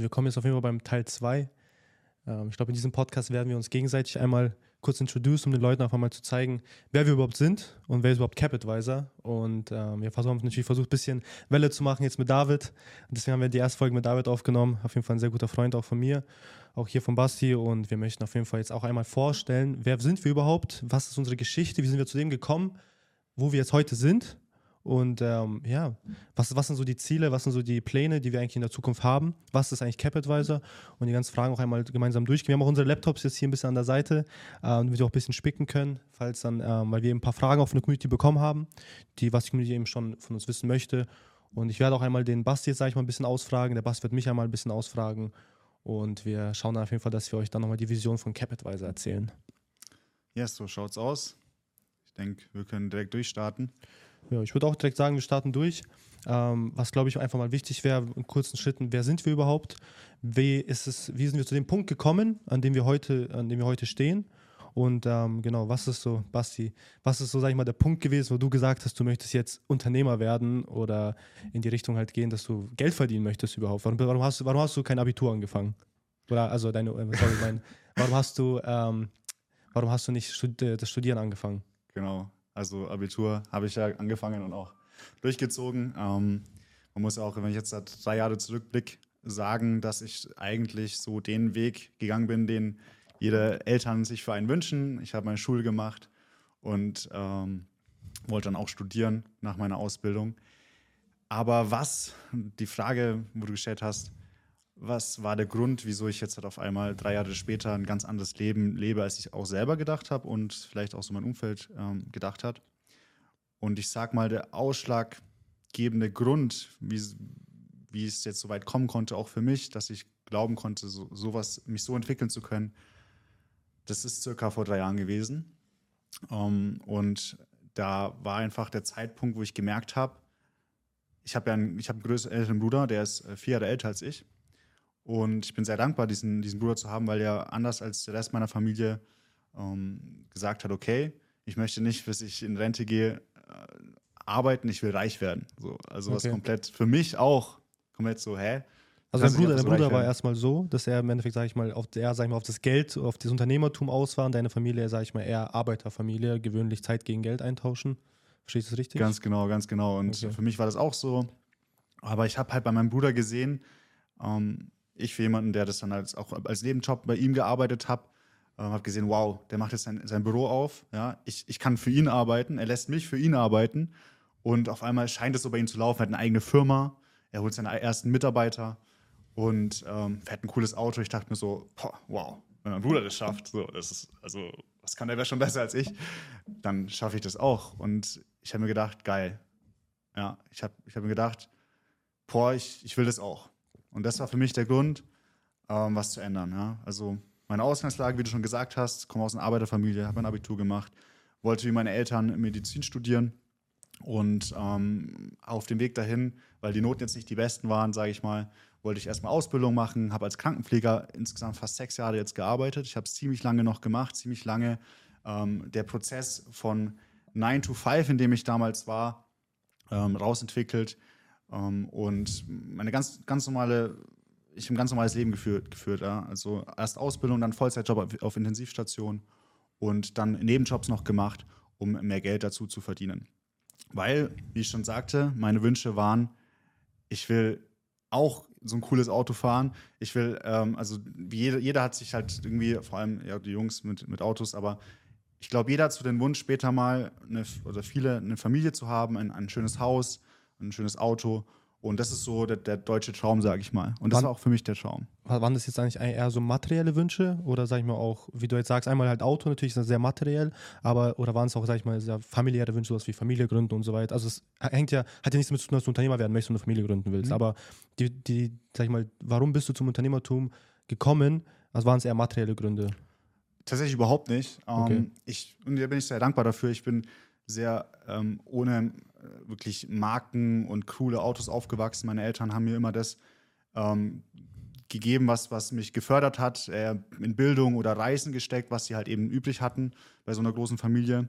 also wir kommen jetzt auf jeden Fall beim Teil 2. Ähm, ich glaube, in diesem Podcast werden wir uns gegenseitig einmal kurz introducen, um den Leuten einfach mal zu zeigen, wer wir überhaupt sind und wer ist überhaupt CapAdvisor. Und ähm, wir versuchen natürlich versucht, ein bisschen Welle zu machen jetzt mit David. Deswegen haben wir die erste Folge mit David aufgenommen. Auf jeden Fall ein sehr guter Freund auch von mir, auch hier von Basti. Und wir möchten auf jeden Fall jetzt auch einmal vorstellen, wer sind wir überhaupt, was ist unsere Geschichte, wie sind wir zu dem gekommen, wo wir jetzt heute sind und ähm, ja, was, was sind so die Ziele, was sind so die Pläne, die wir eigentlich in der Zukunft haben? Was ist eigentlich CapAdvisor? Und die ganzen Fragen auch einmal gemeinsam durchgehen. Wir haben auch unsere Laptops jetzt hier ein bisschen an der Seite, äh, damit wir auch ein bisschen spicken können, falls dann, äh, weil wir ein paar Fragen auf eine Community bekommen haben, die, was die Community eben schon von uns wissen möchte. Und ich werde auch einmal den Basti jetzt, sage ich mal, ein bisschen ausfragen. Der Basti wird mich einmal ein bisschen ausfragen. Und wir schauen dann auf jeden Fall, dass wir euch dann nochmal die Vision von CapAdvisor erzählen. Ja, yes, so schaut's aus. Ich denke, wir können direkt durchstarten. Ja, ich würde auch direkt sagen, wir starten durch. Ähm, was, glaube ich, einfach mal wichtig wäre, in kurzen Schritten, wer sind wir überhaupt? Wie, ist es, wie sind wir zu dem Punkt gekommen, an dem wir heute, an dem wir heute stehen? Und ähm, genau, was ist so, Basti, was ist so, sag ich mal, der Punkt gewesen, wo du gesagt hast, du möchtest jetzt Unternehmer werden oder in die Richtung halt gehen, dass du Geld verdienen möchtest überhaupt? Warum, warum, hast, warum hast du kein Abitur angefangen? Oder also deine, äh, sorry, mein, warum hast du, ähm, warum hast du nicht das Studieren angefangen? Genau, also Abitur habe ich ja angefangen und auch durchgezogen. Ähm, man muss auch, wenn ich jetzt drei Jahre zurückblicke, sagen, dass ich eigentlich so den Weg gegangen bin, den jede Eltern sich für einen wünschen. Ich habe meine Schule gemacht und ähm, wollte dann auch studieren nach meiner Ausbildung. Aber was, die Frage, wo du gestellt hast, was war der Grund, wieso ich jetzt halt auf einmal drei Jahre später ein ganz anderes Leben lebe, als ich auch selber gedacht habe und vielleicht auch so mein Umfeld ähm, gedacht hat. Und ich sag mal, der ausschlaggebende Grund, wie, wie es jetzt so weit kommen konnte, auch für mich, dass ich glauben konnte, so, sowas, mich so entwickeln zu können, das ist circa vor drei Jahren gewesen. Ähm, und da war einfach der Zeitpunkt, wo ich gemerkt habe, ich habe ja einen, ich hab einen größeren älteren Bruder, der ist äh, vier Jahre älter als ich. Und ich bin sehr dankbar, diesen, diesen Bruder zu haben, weil er anders als der Rest meiner Familie ähm, gesagt hat, okay, ich möchte nicht, bis ich in Rente gehe, äh, arbeiten, ich will reich werden. So, also okay. was komplett für mich auch komplett so, hä? Also dein Bruder, dein Bruder war erstmal so, dass er im Endeffekt, sag ich mal, auf, eher, sag ich mal, auf das Geld, auf das Unternehmertum aus war und deine Familie, sag ich mal, eher Arbeiterfamilie, gewöhnlich Zeit gegen Geld eintauschen. Verstehst du das richtig? Ganz genau, ganz genau. Und okay. für mich war das auch so. Aber ich habe halt bei meinem Bruder gesehen, ähm, ich für jemanden, der das dann als, auch als Nebenjob bei ihm gearbeitet habe, äh, habe gesehen, wow, der macht jetzt sein, sein Büro auf. Ja? Ich, ich kann für ihn arbeiten, er lässt mich für ihn arbeiten. Und auf einmal scheint es so bei ihm zu laufen. Er hat eine eigene Firma, er holt seine ersten Mitarbeiter und ähm, fährt ein cooles Auto. Ich dachte mir so, boah, wow, wenn mein Bruder das schafft, so, das ist, also, was kann der wäre schon besser als ich, dann schaffe ich das auch. Und ich habe mir gedacht, geil. Ja, ich habe ich hab mir gedacht, boah, ich, ich will das auch. Und das war für mich der Grund, ähm, was zu ändern. Ja? Also meine Ausgangslage, wie du schon gesagt hast, komme aus einer Arbeiterfamilie, habe ein Abitur gemacht, wollte wie meine Eltern Medizin studieren und ähm, auf dem Weg dahin, weil die Noten jetzt nicht die besten waren, sage ich mal, wollte ich erstmal Ausbildung machen, habe als Krankenpfleger insgesamt fast sechs Jahre jetzt gearbeitet. Ich habe es ziemlich lange noch gemacht, ziemlich lange. Ähm, der Prozess von 9 to 5, in dem ich damals war, ähm, rausentwickelt ähm, und meine ganz, ganz normale, ich habe ein ganz normales Leben geführt, geführt ja. also erst Ausbildung, dann Vollzeitjob auf, auf Intensivstation und dann Nebenjobs noch gemacht, um mehr Geld dazu zu verdienen. Weil, wie ich schon sagte, meine Wünsche waren, ich will auch so ein cooles Auto fahren. Ich will, ähm, also jeder, jeder hat sich halt irgendwie, vor allem ja, die Jungs mit, mit Autos, aber ich glaube, jeder hat so den Wunsch, später mal eine, oder viele eine Familie zu haben, ein, ein schönes Haus, ein schönes Auto. Und das ist so der, der deutsche Traum, sage ich mal. Und das Wann, war auch für mich der Traum. Waren das jetzt eigentlich eher so materielle Wünsche oder sag ich mal auch, wie du jetzt sagst, einmal halt Auto, natürlich ist das sehr materiell, aber oder waren es auch, sag ich mal, sehr familiäre Wünsche, sowas wie Familie gründen und so weiter? Also es hängt ja, hat ja nichts damit zu tun, dass du Unternehmer werden möchtest und eine Familie gründen willst. Mhm. Aber die, die, sag ich mal, warum bist du zum Unternehmertum gekommen? Also waren es eher materielle Gründe? Tatsächlich überhaupt nicht. Okay. Ähm, ich, und da bin ich sehr dankbar dafür. Ich bin sehr ähm, ohne wirklich Marken und coole Autos aufgewachsen. Meine Eltern haben mir immer das ähm, gegeben, was, was mich gefördert hat, äh, in Bildung oder Reisen gesteckt, was sie halt eben üblich hatten bei so einer großen Familie.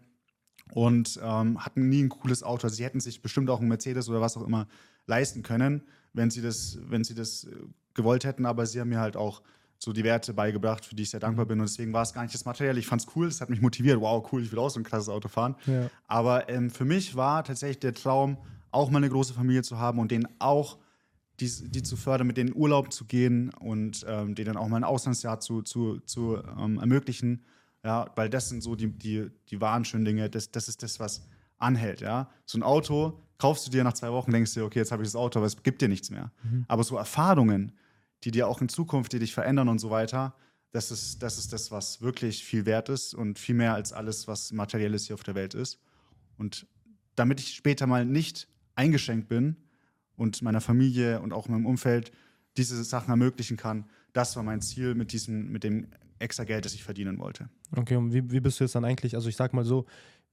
Und ähm, hatten nie ein cooles Auto. Also sie hätten sich bestimmt auch einen Mercedes oder was auch immer leisten können, wenn sie das, wenn sie das äh, gewollt hätten, aber sie haben mir halt auch so die Werte beigebracht, für die ich sehr dankbar mhm. bin. Und deswegen war es gar nicht das Material. Ich fand es cool, es hat mich motiviert. Wow, cool, ich will auch so ein krasses Auto fahren. Ja. Aber ähm, für mich war tatsächlich der Traum, auch mal eine große Familie zu haben und denen auch die, die zu fördern, mit denen Urlaub zu gehen und ähm, denen auch mal ein Auslandsjahr zu, zu, zu ähm, ermöglichen. Ja, weil das sind so die, die, die wahren schönen Dinge. Das, das ist das, was anhält. Ja? So ein Auto kaufst du dir nach zwei Wochen, denkst du dir, okay, jetzt habe ich das Auto, aber es gibt dir nichts mehr. Mhm. Aber so Erfahrungen, die dir auch in Zukunft, die dich verändern und so weiter, das ist, das ist das, was wirklich viel wert ist und viel mehr als alles, was materielles hier auf der Welt ist. Und damit ich später mal nicht eingeschränkt bin und meiner Familie und auch meinem Umfeld diese Sachen ermöglichen kann, das war mein Ziel mit, diesem, mit dem extra Geld, das ich verdienen wollte. Okay, und wie, wie bist du jetzt dann eigentlich, also ich sag mal so,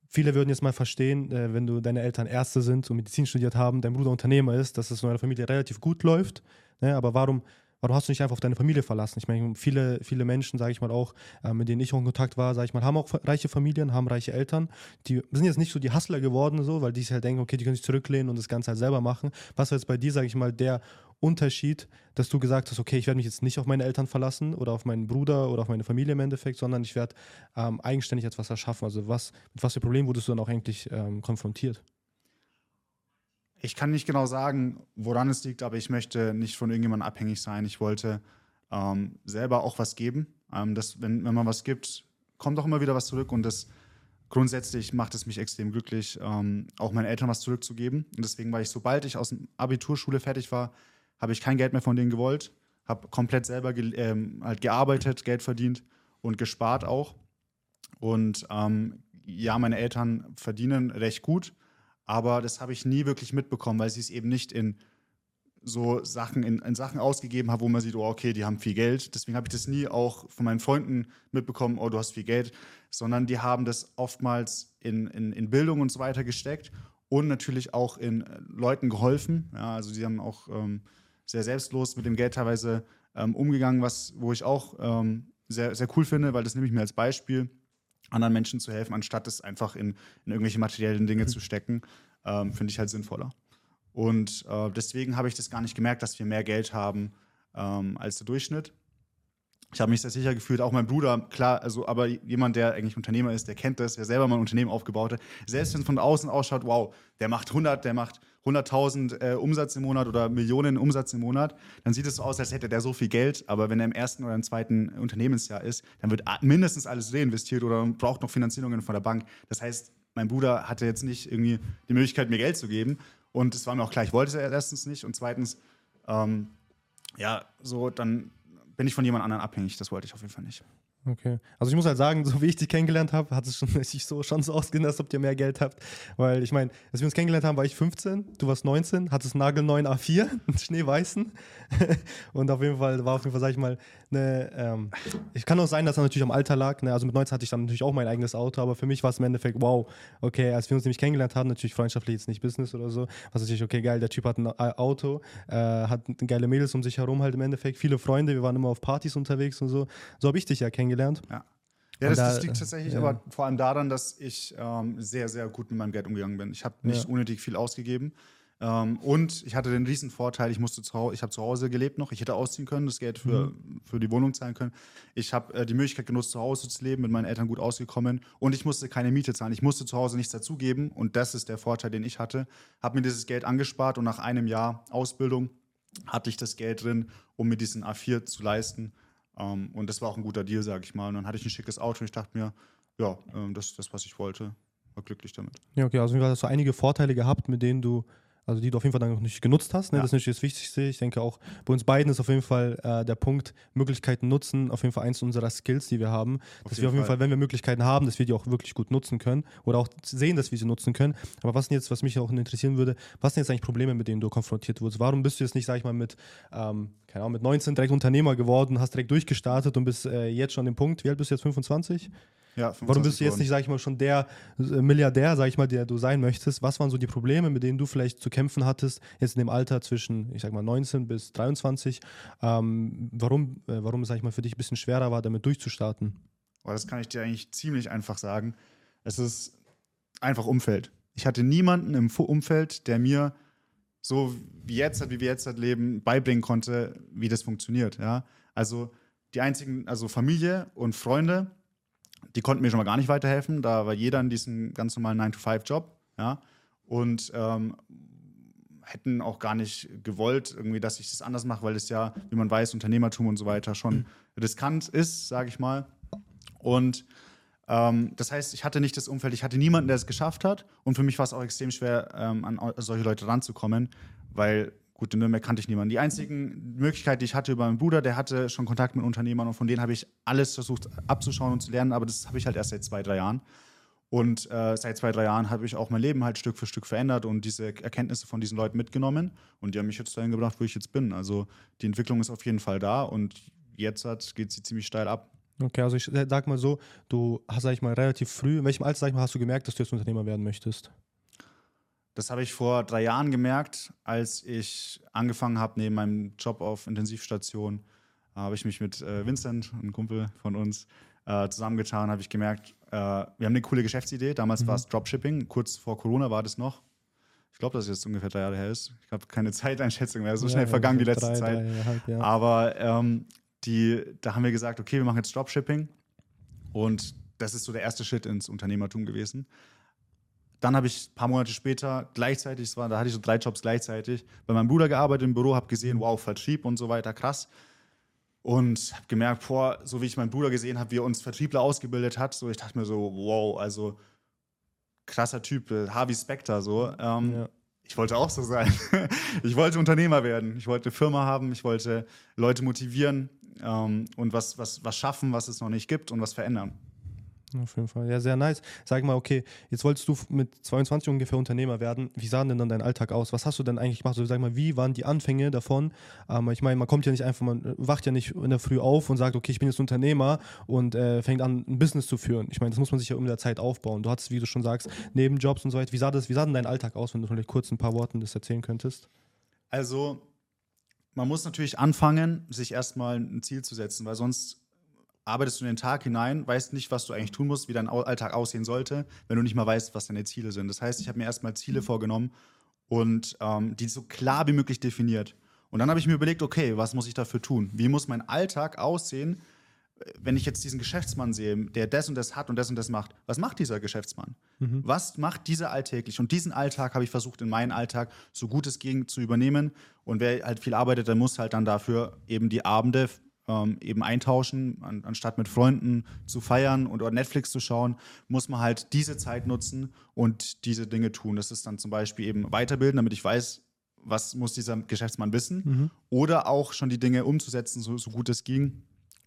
viele würden jetzt mal verstehen, äh, wenn du deine Eltern Ärzte sind und Medizin studiert haben, dein Bruder Unternehmer ist, dass es in deiner Familie relativ gut läuft. Ne? Aber warum Warum hast du nicht einfach auf deine Familie verlassen? Ich meine, viele, viele Menschen, sage ich mal auch, äh, mit denen ich auch in Kontakt war, sage ich mal, haben auch reiche Familien, haben reiche Eltern. Die sind jetzt nicht so die Hustler geworden, so, weil die sich halt denken, okay, die können sich zurücklehnen und das Ganze halt selber machen. Was war jetzt bei dir, sage ich mal, der Unterschied, dass du gesagt hast, okay, ich werde mich jetzt nicht auf meine Eltern verlassen oder auf meinen Bruder oder auf meine Familie im Endeffekt, sondern ich werde ähm, eigenständig etwas erschaffen. Also was, mit was für Problemen wurdest du dann auch eigentlich ähm, konfrontiert? Ich kann nicht genau sagen, woran es liegt, aber ich möchte nicht von irgendjemandem abhängig sein. Ich wollte ähm, selber auch was geben. Ähm, das, wenn, wenn man was gibt, kommt auch immer wieder was zurück und das grundsätzlich macht es mich extrem glücklich, ähm, auch meinen Eltern was zurückzugeben. Und deswegen war ich, sobald ich aus der Abiturschule fertig war, habe ich kein Geld mehr von denen gewollt, habe komplett selber ge ähm, halt gearbeitet, Geld verdient und gespart auch. Und ähm, ja, meine Eltern verdienen recht gut aber das habe ich nie wirklich mitbekommen, weil sie es eben nicht in so Sachen, in, in Sachen ausgegeben haben, wo man sieht, oh, okay, die haben viel Geld. Deswegen habe ich das nie auch von meinen Freunden mitbekommen, oh, du hast viel Geld, sondern die haben das oftmals in, in, in Bildung und so weiter gesteckt und natürlich auch in äh, Leuten geholfen. Ja, also sie haben auch ähm, sehr selbstlos mit dem Geld teilweise ähm, umgegangen, was, wo ich auch ähm, sehr, sehr cool finde, weil das nehme ich mir als Beispiel anderen Menschen zu helfen, anstatt es einfach in, in irgendwelche materiellen Dinge mhm. zu stecken, ähm, finde ich halt sinnvoller. Und äh, deswegen habe ich das gar nicht gemerkt, dass wir mehr Geld haben ähm, als der Durchschnitt ich habe mich sehr sicher gefühlt, auch mein Bruder, klar, also aber jemand, der eigentlich Unternehmer ist, der kennt das, der selber mal ein Unternehmen aufgebaut hat. Selbst wenn es von außen ausschaut, wow, der macht 100, der macht 100.000 äh, Umsatz im Monat oder Millionen Umsatz im Monat, dann sieht es so aus, als hätte der so viel Geld, aber wenn er im ersten oder im zweiten Unternehmensjahr ist, dann wird mindestens alles reinvestiert oder braucht noch Finanzierungen von der Bank. Das heißt, mein Bruder hatte jetzt nicht irgendwie die Möglichkeit, mir Geld zu geben und es war mir auch klar, ich wollte es erstens nicht und zweitens, ähm, ja, so dann bin ich von jemand anderem abhängig. Das wollte ich auf jeden Fall nicht. Okay. Also ich muss halt sagen, so wie ich dich kennengelernt habe, hat es schon sich so schon so ausgesehen, als ob ihr mehr Geld habt. Weil ich meine, als wir uns kennengelernt haben, war ich 15, du warst 19, hattest einen nagelneuen A4, einen schneeweißen. und auf jeden Fall war auf jeden Fall, sag ich mal, eine, ähm, ich kann auch sein, dass er natürlich am Alter lag. Ne? Also mit 19 hatte ich dann natürlich auch mein eigenes Auto, aber für mich war es im Endeffekt, wow, okay, als wir uns nämlich kennengelernt haben, natürlich freundschaftlich jetzt nicht Business oder so, was natürlich, okay, geil, der Typ hat ein Auto, äh, hat geile Mädels um sich herum halt im Endeffekt, viele Freunde, wir waren immer auf Partys unterwegs und so. So habe ich dich ja kennengelernt. Ja. Ja, das, da, das, liegt tatsächlich ja. aber vor allem daran, dass ich ähm, sehr, sehr gut mit meinem Geld umgegangen bin. Ich habe nicht ja. unnötig viel ausgegeben. Ähm, und ich hatte den riesen Vorteil, ich musste zu ich habe zu Hause gelebt noch, ich hätte ausziehen können, das Geld für, mhm. für die Wohnung zahlen können. Ich habe äh, die Möglichkeit genutzt, zu Hause zu leben, mit meinen Eltern gut ausgekommen und ich musste keine Miete zahlen. Ich musste zu Hause nichts dazugeben und das ist der Vorteil, den ich hatte. Habe mir dieses Geld angespart und nach einem Jahr Ausbildung hatte ich das Geld drin, um mir diesen A4 zu leisten. Ähm, und das war auch ein guter Deal, sage ich mal. Und dann hatte ich ein schickes Auto und ich dachte mir, ja, ähm, das ist das, was ich wollte. War glücklich damit. Ja, okay, also du hast du einige Vorteile gehabt, mit denen du also die du auf jeden Fall dann noch nicht genutzt hast. Ne? Ja. Das ist natürlich das Wichtigste. Ich denke auch, bei uns beiden ist auf jeden Fall äh, der Punkt, Möglichkeiten nutzen, auf jeden Fall eins unserer Skills, die wir haben. Auf dass wir auf jeden Fall. Fall, wenn wir Möglichkeiten haben, dass wir die auch wirklich gut nutzen können oder auch sehen, dass wir sie nutzen können. Aber was jetzt, was mich auch interessieren würde, was sind jetzt eigentlich Probleme, mit denen du konfrontiert wurdest? Warum bist du jetzt nicht, sag ich mal, mit, ähm, keine Ahnung, mit 19 direkt Unternehmer geworden, hast direkt durchgestartet und bist äh, jetzt schon an dem Punkt, wie alt bist du jetzt, 25? Ja, Warum bist du jetzt nicht, sag ich mal, schon der äh, Milliardär, sag ich mal, der du sein möchtest? Was waren so die Probleme, mit denen du vielleicht zu kämpfen hattest, jetzt in dem Alter zwischen, ich sag mal, 19 bis 23? Ähm, warum, äh, warum, sag ich mal, für dich ein bisschen schwerer war, damit durchzustarten? Oh, das kann ich dir eigentlich ziemlich einfach sagen. Es ist einfach Umfeld. Ich hatte niemanden im Umfeld, der mir so wie jetzt, wie wir jetzt leben, beibringen konnte, wie das funktioniert. Ja? Also die einzigen, also Familie und Freunde, die konnten mir schon mal gar nicht weiterhelfen. Da war jeder in diesem ganz normalen 9-to-5-Job. Ja? Und ähm, hätten auch gar nicht gewollt, irgendwie, dass ich das anders mache, weil es ja, wie man weiß, Unternehmertum und so weiter schon riskant ist, sage ich mal. Und ähm, das heißt, ich hatte nicht das Umfeld, ich hatte niemanden, der es geschafft hat. Und für mich war es auch extrem schwer, ähm, an solche Leute ranzukommen, weil, gut, in Nürnberg kannte ich niemanden. Die einzigen Möglichkeiten, die ich hatte über meinen Bruder, der hatte schon Kontakt mit Unternehmern und von denen habe ich alles versucht abzuschauen und zu lernen, aber das habe ich halt erst seit zwei, drei Jahren. Und äh, seit zwei, drei Jahren habe ich auch mein Leben halt Stück für Stück verändert und diese Erkenntnisse von diesen Leuten mitgenommen. Und die haben mich jetzt dahin gebracht, wo ich jetzt bin. Also die Entwicklung ist auf jeden Fall da und jetzt geht sie ziemlich steil ab. Okay, also ich sag mal so, du hast, sag ich mal, relativ früh, in welchem Alter, sag ich mal, hast du gemerkt, dass du jetzt Unternehmer werden möchtest? Das habe ich vor drei Jahren gemerkt, als ich angefangen habe, neben meinem Job auf Intensivstation, habe ich mich mit äh, Vincent, einem Kumpel von uns, äh, zusammengetan, habe ich gemerkt, äh, wir haben eine coole Geschäftsidee. Damals mhm. war es Dropshipping, kurz vor Corona war das noch. Ich glaube, dass es jetzt ungefähr drei Jahre her ist. Ich habe keine Zeiteinschätzung mehr, so ja, schnell ja, vergangen die letzte drei, Zeit. Drei, halb, ja. Aber ähm, die, da haben wir gesagt, okay, wir machen jetzt Dropshipping. Und das ist so der erste Schritt ins Unternehmertum gewesen. Dann habe ich ein paar Monate später gleichzeitig, war, da hatte ich so drei Jobs gleichzeitig, bei meinem Bruder gearbeitet im Büro, habe gesehen, wow, Vertrieb und so weiter, krass. Und habe gemerkt, boah, so wie ich meinen Bruder gesehen habe, wie er uns Vertriebler ausgebildet hat, so ich dachte mir so, wow, also krasser Typ, äh, Harvey Specter, so. Ähm, ja. Ich wollte auch so sein. ich wollte Unternehmer werden. Ich wollte eine Firma haben. Ich wollte Leute motivieren ähm, und was, was, was schaffen, was es noch nicht gibt und was verändern. Auf jeden Fall. Ja, sehr nice. Sag mal, okay, jetzt wolltest du mit 22 ungefähr Unternehmer werden. Wie sah denn dann dein Alltag aus? Was hast du denn eigentlich gemacht? So, sag mal, wie waren die Anfänge davon? Ähm, ich meine, man kommt ja nicht einfach, man wacht ja nicht in der Früh auf und sagt, okay, ich bin jetzt Unternehmer und äh, fängt an, ein Business zu führen. Ich meine, das muss man sich ja um der Zeit aufbauen. Du hattest, wie du schon sagst, Nebenjobs und so weiter. Wie sah, das, wie sah denn dein Alltag aus, wenn du vielleicht kurz ein paar Worten das erzählen könntest? Also, man muss natürlich anfangen, sich erstmal ein Ziel zu setzen, weil sonst arbeitest du in den Tag hinein, weißt nicht, was du eigentlich tun musst, wie dein Alltag aussehen sollte, wenn du nicht mal weißt, was deine Ziele sind. Das heißt, ich habe mir erstmal Ziele vorgenommen und ähm, die so klar wie möglich definiert. Und dann habe ich mir überlegt, okay, was muss ich dafür tun? Wie muss mein Alltag aussehen, wenn ich jetzt diesen Geschäftsmann sehe, der das und das hat und das und das macht? Was macht dieser Geschäftsmann? Mhm. Was macht dieser alltäglich? Und diesen Alltag habe ich versucht, in meinen Alltag so gut es ging zu übernehmen. Und wer halt viel arbeitet, der muss halt dann dafür eben die Abende ähm, eben eintauschen, an, anstatt mit Freunden zu feiern und oder Netflix zu schauen, muss man halt diese Zeit nutzen und diese Dinge tun. Das ist dann zum Beispiel eben weiterbilden, damit ich weiß, was muss dieser Geschäftsmann wissen mhm. oder auch schon die Dinge umzusetzen, so, so gut es ging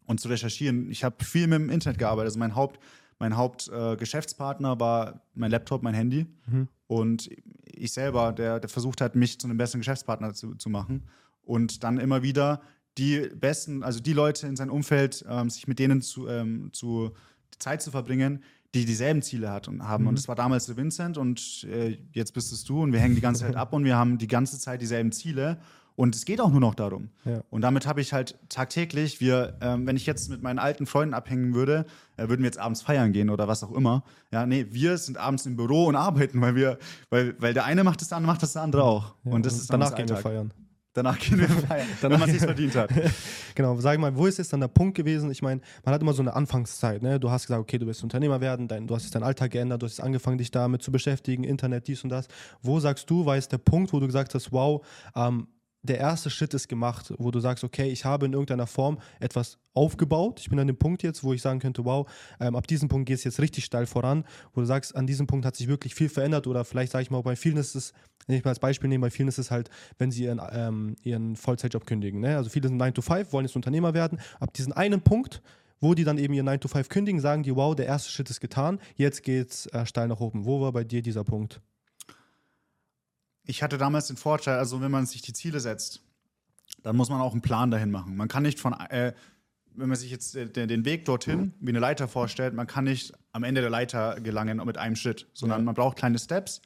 und zu recherchieren. Ich habe viel mit dem Internet gearbeitet. Also mein Haupt, mein Hauptgeschäftspartner äh, war mein Laptop, mein Handy. Mhm. Und ich selber, der, der versucht hat, mich zu einem besseren Geschäftspartner zu, zu machen. Und dann immer wieder die besten, also die Leute in seinem Umfeld, ähm, sich mit denen zu, ähm, zu Zeit zu verbringen, die dieselben Ziele hat und haben. Mhm. Und das war damals der Vincent und äh, jetzt bist es du und wir hängen die ganze Zeit ab und wir haben die ganze Zeit dieselben Ziele. Und es geht auch nur noch darum. Ja. Und damit habe ich halt tagtäglich, wir, ähm, wenn ich jetzt mit meinen alten Freunden abhängen würde, äh, würden wir jetzt abends feiern gehen oder was auch immer. Ja, nee, wir sind abends im Büro und arbeiten, weil wir, weil, weil der eine macht das, der andere macht das, der andere auch. Ja, und das und ist danach gehen wir feiern. Danach gehen wir feiern, wenn man es verdient hat. genau, sag mal, wo ist jetzt dann der Punkt gewesen? Ich meine, man hat immer so eine Anfangszeit. Ne? Du hast gesagt, okay, du willst Unternehmer werden, dein, du hast jetzt deinen Alltag geändert, du hast angefangen, dich damit zu beschäftigen, Internet, dies und das. Wo sagst du, war jetzt der Punkt, wo du gesagt hast, wow, ähm, der erste Schritt ist gemacht, wo du sagst, okay, ich habe in irgendeiner Form etwas aufgebaut. Ich bin an dem Punkt jetzt, wo ich sagen könnte, wow, ähm, ab diesem Punkt geht es jetzt richtig steil voran, wo du sagst, an diesem Punkt hat sich wirklich viel verändert oder vielleicht sage ich mal, bei vielen ist es, wenn ich mal als Beispiel nehme, bei vielen ist es halt, wenn sie ihren, ähm, ihren Vollzeitjob kündigen. Ne? Also viele sind 9 to 5, wollen jetzt Unternehmer werden. Ab diesem einen Punkt, wo die dann eben ihr 9 to 5 kündigen, sagen die, wow, der erste Schritt ist getan, jetzt geht es äh, steil nach oben. Wo war bei dir dieser Punkt? Ich hatte damals den Vorteil, also wenn man sich die Ziele setzt, dann muss man auch einen Plan dahin machen. Man kann nicht von, äh, wenn man sich jetzt den, den, Weg dorthin wie eine Leiter vorstellt, man kann nicht am Ende der Leiter gelangen mit einem Schritt, sondern ja. man braucht kleine Steps.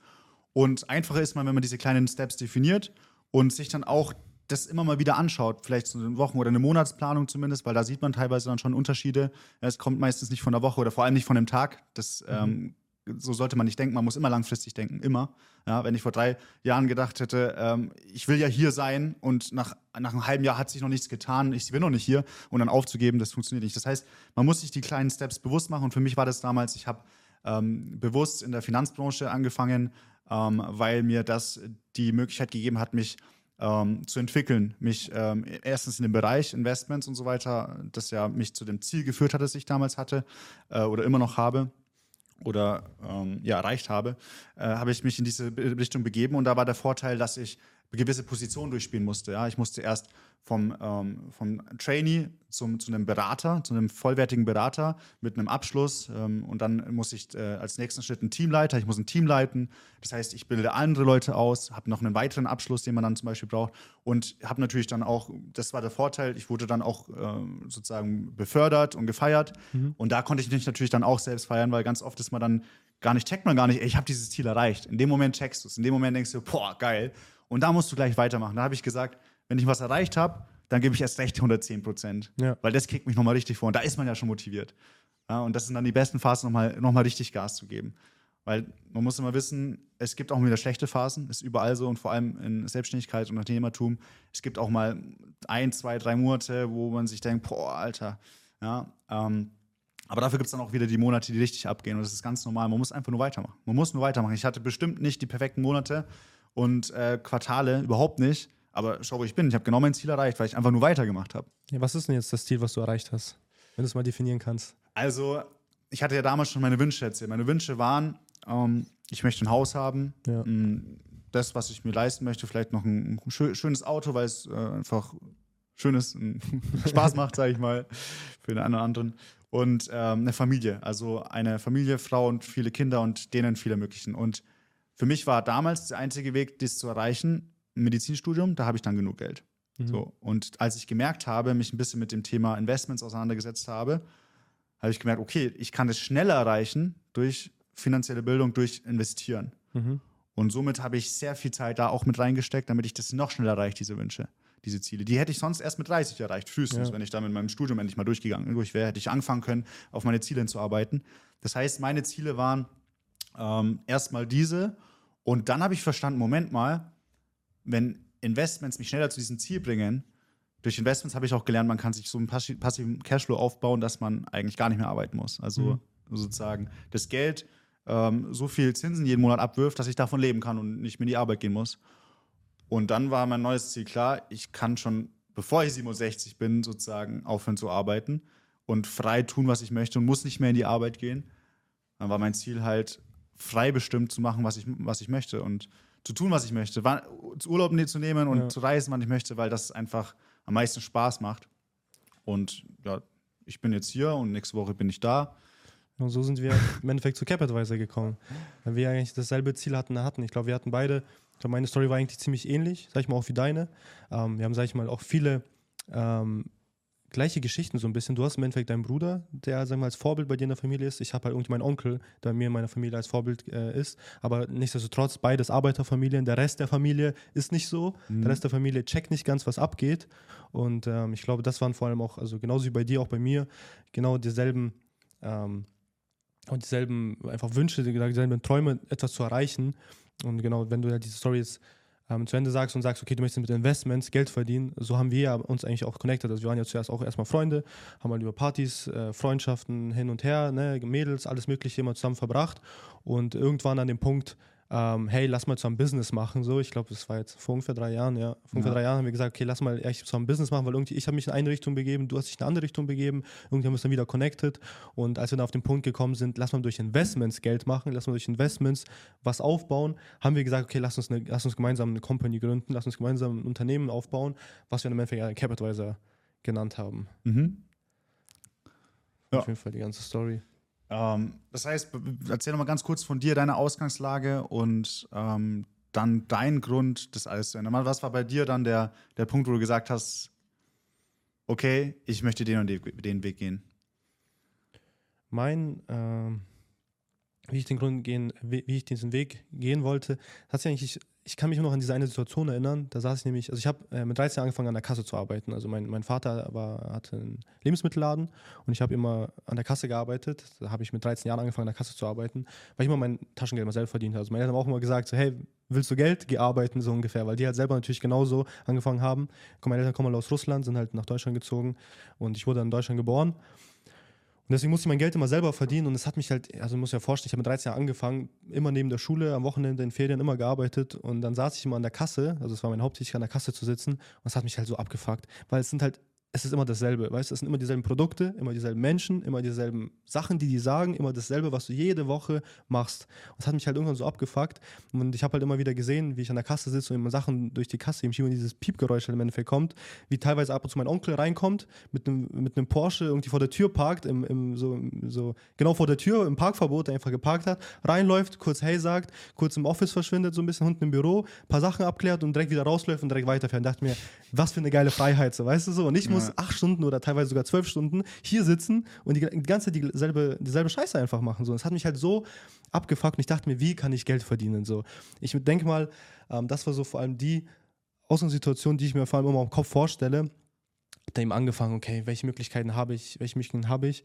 Und einfacher ist man, wenn man diese kleinen Steps definiert und sich dann auch das immer mal wieder anschaut, vielleicht so eine Wochen- oder eine Monatsplanung zumindest, weil da sieht man teilweise dann schon Unterschiede. Es kommt meistens nicht von der Woche oder vor allem nicht von dem Tag. Das mhm. ähm, so sollte man nicht denken, man muss immer langfristig denken, immer. Ja, wenn ich vor drei Jahren gedacht hätte, ähm, ich will ja hier sein und nach, nach einem halben Jahr hat sich noch nichts getan, ich bin noch nicht hier und dann aufzugeben, das funktioniert nicht. Das heißt, man muss sich die kleinen Steps bewusst machen und für mich war das damals, ich habe ähm, bewusst in der Finanzbranche angefangen, ähm, weil mir das die Möglichkeit gegeben hat, mich ähm, zu entwickeln. Mich ähm, erstens in dem Bereich Investments und so weiter, das ja mich zu dem Ziel geführt hat, das ich damals hatte äh, oder immer noch habe oder ähm, ja, erreicht habe, äh, habe ich mich in diese Richtung begeben. Und da war der Vorteil, dass ich gewisse Positionen durchspielen musste. Ja? Ich musste erst vom, ähm, vom Trainee zum, zu einem Berater, zu einem vollwertigen Berater mit einem Abschluss. Ähm, und dann muss ich äh, als nächsten Schritt ein Teamleiter, ich muss ein Team leiten. Das heißt, ich bilde andere Leute aus, habe noch einen weiteren Abschluss, den man dann zum Beispiel braucht. Und habe natürlich dann auch, das war der Vorteil, ich wurde dann auch äh, sozusagen befördert und gefeiert. Mhm. Und da konnte ich mich natürlich dann auch selbst feiern, weil ganz oft ist man dann gar nicht, checkt man gar nicht, ey, ich habe dieses Ziel erreicht. In dem Moment checkst du es. In dem Moment denkst du, boah, geil. Und da musst du gleich weitermachen. Da habe ich gesagt, wenn ich was erreicht habe, dann gebe ich erst recht 110 Prozent. Ja. Weil das kickt mich nochmal richtig vor. Und da ist man ja schon motiviert. Ja, und das sind dann die besten Phasen, nochmal noch mal richtig Gas zu geben. Weil man muss immer wissen, es gibt auch wieder schlechte Phasen, ist überall so und vor allem in Selbstständigkeit und Unternehmertum. Es gibt auch mal ein, zwei, drei Monate, wo man sich denkt, boah, Alter. Ja, ähm, aber dafür gibt es dann auch wieder die Monate, die richtig abgehen und das ist ganz normal. Man muss einfach nur weitermachen. Man muss nur weitermachen. Ich hatte bestimmt nicht die perfekten Monate und äh, Quartale, überhaupt nicht. Aber schau, wo ich bin. Ich habe genau mein Ziel erreicht, weil ich einfach nur weitergemacht habe. Ja, was ist denn jetzt das Ziel, was du erreicht hast? Wenn du es mal definieren kannst. Also, ich hatte ja damals schon meine Wünsche erzählt. Meine Wünsche waren, ähm, ich möchte ein Haus haben. Ja. Das, was ich mir leisten möchte, vielleicht noch ein, schönes Auto, weil es äh, einfach schön ist, Spaß macht, sage ich mal, für den einen oder anderen. Und ähm, eine Familie, also eine Familie, Frau und viele Kinder und denen viele ermöglichen. Und für mich war damals der einzige Weg, das zu erreichen, Medizinstudium, da habe ich dann genug Geld. Mhm. So. Und als ich gemerkt habe, mich ein bisschen mit dem Thema Investments auseinandergesetzt habe, habe ich gemerkt, okay, ich kann das schneller erreichen durch finanzielle Bildung, durch Investieren. Mhm. Und somit habe ich sehr viel Zeit da auch mit reingesteckt, damit ich das noch schneller erreiche, diese Wünsche, diese Ziele. Die hätte ich sonst erst mit 30 erreicht, frühestens, ja. wenn ich da mit meinem Studium endlich mal durchgegangen durch wäre, hätte ich anfangen können, auf meine Ziele hinzuarbeiten. Das heißt, meine Ziele waren ähm, erstmal diese. Und dann habe ich verstanden, Moment mal, wenn Investments mich schneller zu diesem Ziel bringen, durch Investments habe ich auch gelernt, man kann sich so einen passiven Cashflow aufbauen, dass man eigentlich gar nicht mehr arbeiten muss. Also mhm. sozusagen das Geld ähm, so viel Zinsen jeden Monat abwirft, dass ich davon leben kann und nicht mehr in die Arbeit gehen muss. Und dann war mein neues Ziel klar, ich kann schon, bevor ich 67 bin, sozusagen aufhören zu arbeiten und frei tun, was ich möchte und muss nicht mehr in die Arbeit gehen. Dann war mein Ziel halt, frei bestimmt zu machen, was ich, was ich möchte und zu tun, was ich möchte. Urlaub zu nehmen und ja. zu reisen, wann ich möchte, weil das einfach am meisten Spaß macht. Und ja, ich bin jetzt hier und nächste Woche bin ich da. Und so sind wir im Endeffekt zu CapAdvisor gekommen. Weil wir eigentlich dasselbe Ziel hatten, hatten. Ich glaube, wir hatten beide, ich glaube, meine Story war eigentlich ziemlich ähnlich, sag ich mal, auch wie deine. Ähm, wir haben, sag ich mal, auch viele ähm, gleiche Geschichten so ein bisschen. Du hast im Endeffekt deinen Bruder, der sagen wir, als Vorbild bei dir in der Familie ist. Ich habe halt irgendwie meinen Onkel, der mir in meiner Familie als Vorbild äh, ist. Aber nichtsdestotrotz, beides Arbeiterfamilien. Der Rest der Familie ist nicht so. Mhm. Der Rest der Familie checkt nicht ganz, was abgeht. Und ähm, ich glaube, das waren vor allem auch, also genauso wie bei dir, auch bei mir, genau dieselben. Ähm, und dieselben einfach Wünsche, dieselben Träume, etwas zu erreichen. Und genau, wenn du ja diese Story jetzt ähm, zu Ende sagst und sagst, okay, du möchtest mit Investments Geld verdienen, so haben wir uns eigentlich auch connected. Also wir waren ja zuerst auch erstmal Freunde, haben halt über Partys, äh, Freundschaften hin und her, ne, Mädels, alles Mögliche immer zusammen verbracht und irgendwann an dem Punkt, ähm, hey, lass mal zusammen Business machen. So, ich glaube, das war jetzt vor ungefähr drei Jahren, ja. Vor ungefähr ja. drei Jahren haben wir gesagt, okay, lass mal echt zusammen Business machen, weil irgendwie ich habe mich in eine Richtung begeben, du hast dich in eine andere Richtung begeben, irgendwie haben wir uns dann wieder connected. Und als wir dann auf den Punkt gekommen sind, lass mal durch Investments Geld machen, lass mal durch Investments was aufbauen, haben wir gesagt, okay, lass uns, eine, lass uns gemeinsam eine Company gründen, lass uns gemeinsam ein Unternehmen aufbauen, was wir im Endeffekt Capitalizer genannt haben. Mhm. Ja. Auf jeden Fall die ganze Story. Ähm, das heißt, erzähl noch mal ganz kurz von dir, deine Ausgangslage und ähm, dann dein Grund, das alles zu ändern. Was war bei dir dann der, der Punkt, wo du gesagt hast, okay, ich möchte den und den Weg gehen? Mein, äh, wie ich den Grund gehen, wie, ich diesen Weg gehen wollte, hat sich eigentlich, ich kann mich noch an diese eine Situation erinnern, da saß ich nämlich, also ich habe äh, mit 13 angefangen an der Kasse zu arbeiten. Also mein, mein Vater war, hatte einen Lebensmittelladen und ich habe immer an der Kasse gearbeitet. Da habe ich mit 13 Jahren angefangen an der Kasse zu arbeiten, weil ich immer mein Taschengeld mal selber verdient habe. Also meine Eltern haben auch immer gesagt, so, hey, willst du Geld? Geh arbeiten, so ungefähr, weil die halt selber natürlich genauso angefangen haben. Meine Eltern kommen mal aus Russland, sind halt nach Deutschland gezogen und ich wurde in Deutschland geboren. Und deswegen musste ich mein Geld immer selber verdienen und es hat mich halt, also muss ja vorstellen, ich habe mit 13 Jahren angefangen, immer neben der Schule, am Wochenende, in Ferien immer gearbeitet und dann saß ich immer an der Kasse, also es war meine Haupttätigkeit, an der Kasse zu sitzen und es hat mich halt so abgefuckt, weil es sind halt es ist immer dasselbe, weißt du, es sind immer dieselben Produkte, immer dieselben Menschen, immer dieselben Sachen, die die sagen, immer dasselbe, was du jede Woche machst. Und es hat mich halt irgendwann so abgefuckt und ich habe halt immer wieder gesehen, wie ich an der Kasse sitze und immer Sachen durch die Kasse, immer dieses Piepgeräusch halt im Endeffekt kommt, wie teilweise ab und zu mein Onkel reinkommt, mit einem, mit einem Porsche irgendwie vor der Tür parkt, im, im, so, so genau vor der Tür, im Parkverbot, der einfach geparkt hat, reinläuft, kurz Hey sagt, kurz im Office verschwindet, so ein bisschen unten im Büro, paar Sachen abklärt und direkt wieder rausläuft und direkt weiterfährt. Und dachte mir, was für eine geile Freiheit, so weißt du so. Und ich muss muss acht Stunden oder teilweise sogar zwölf Stunden hier sitzen und die, die ganze Zeit dieselbe, dieselbe Scheiße einfach machen. So. Es hat mich halt so abgefuckt und ich dachte mir, wie kann ich Geld verdienen? So. Ich denke mal, ähm, das war so vor allem die Ausgangssituation, die ich mir vor allem immer im Kopf vorstelle. Da eben angefangen, okay, welche Möglichkeiten habe ich, welche Möglichkeiten habe ich,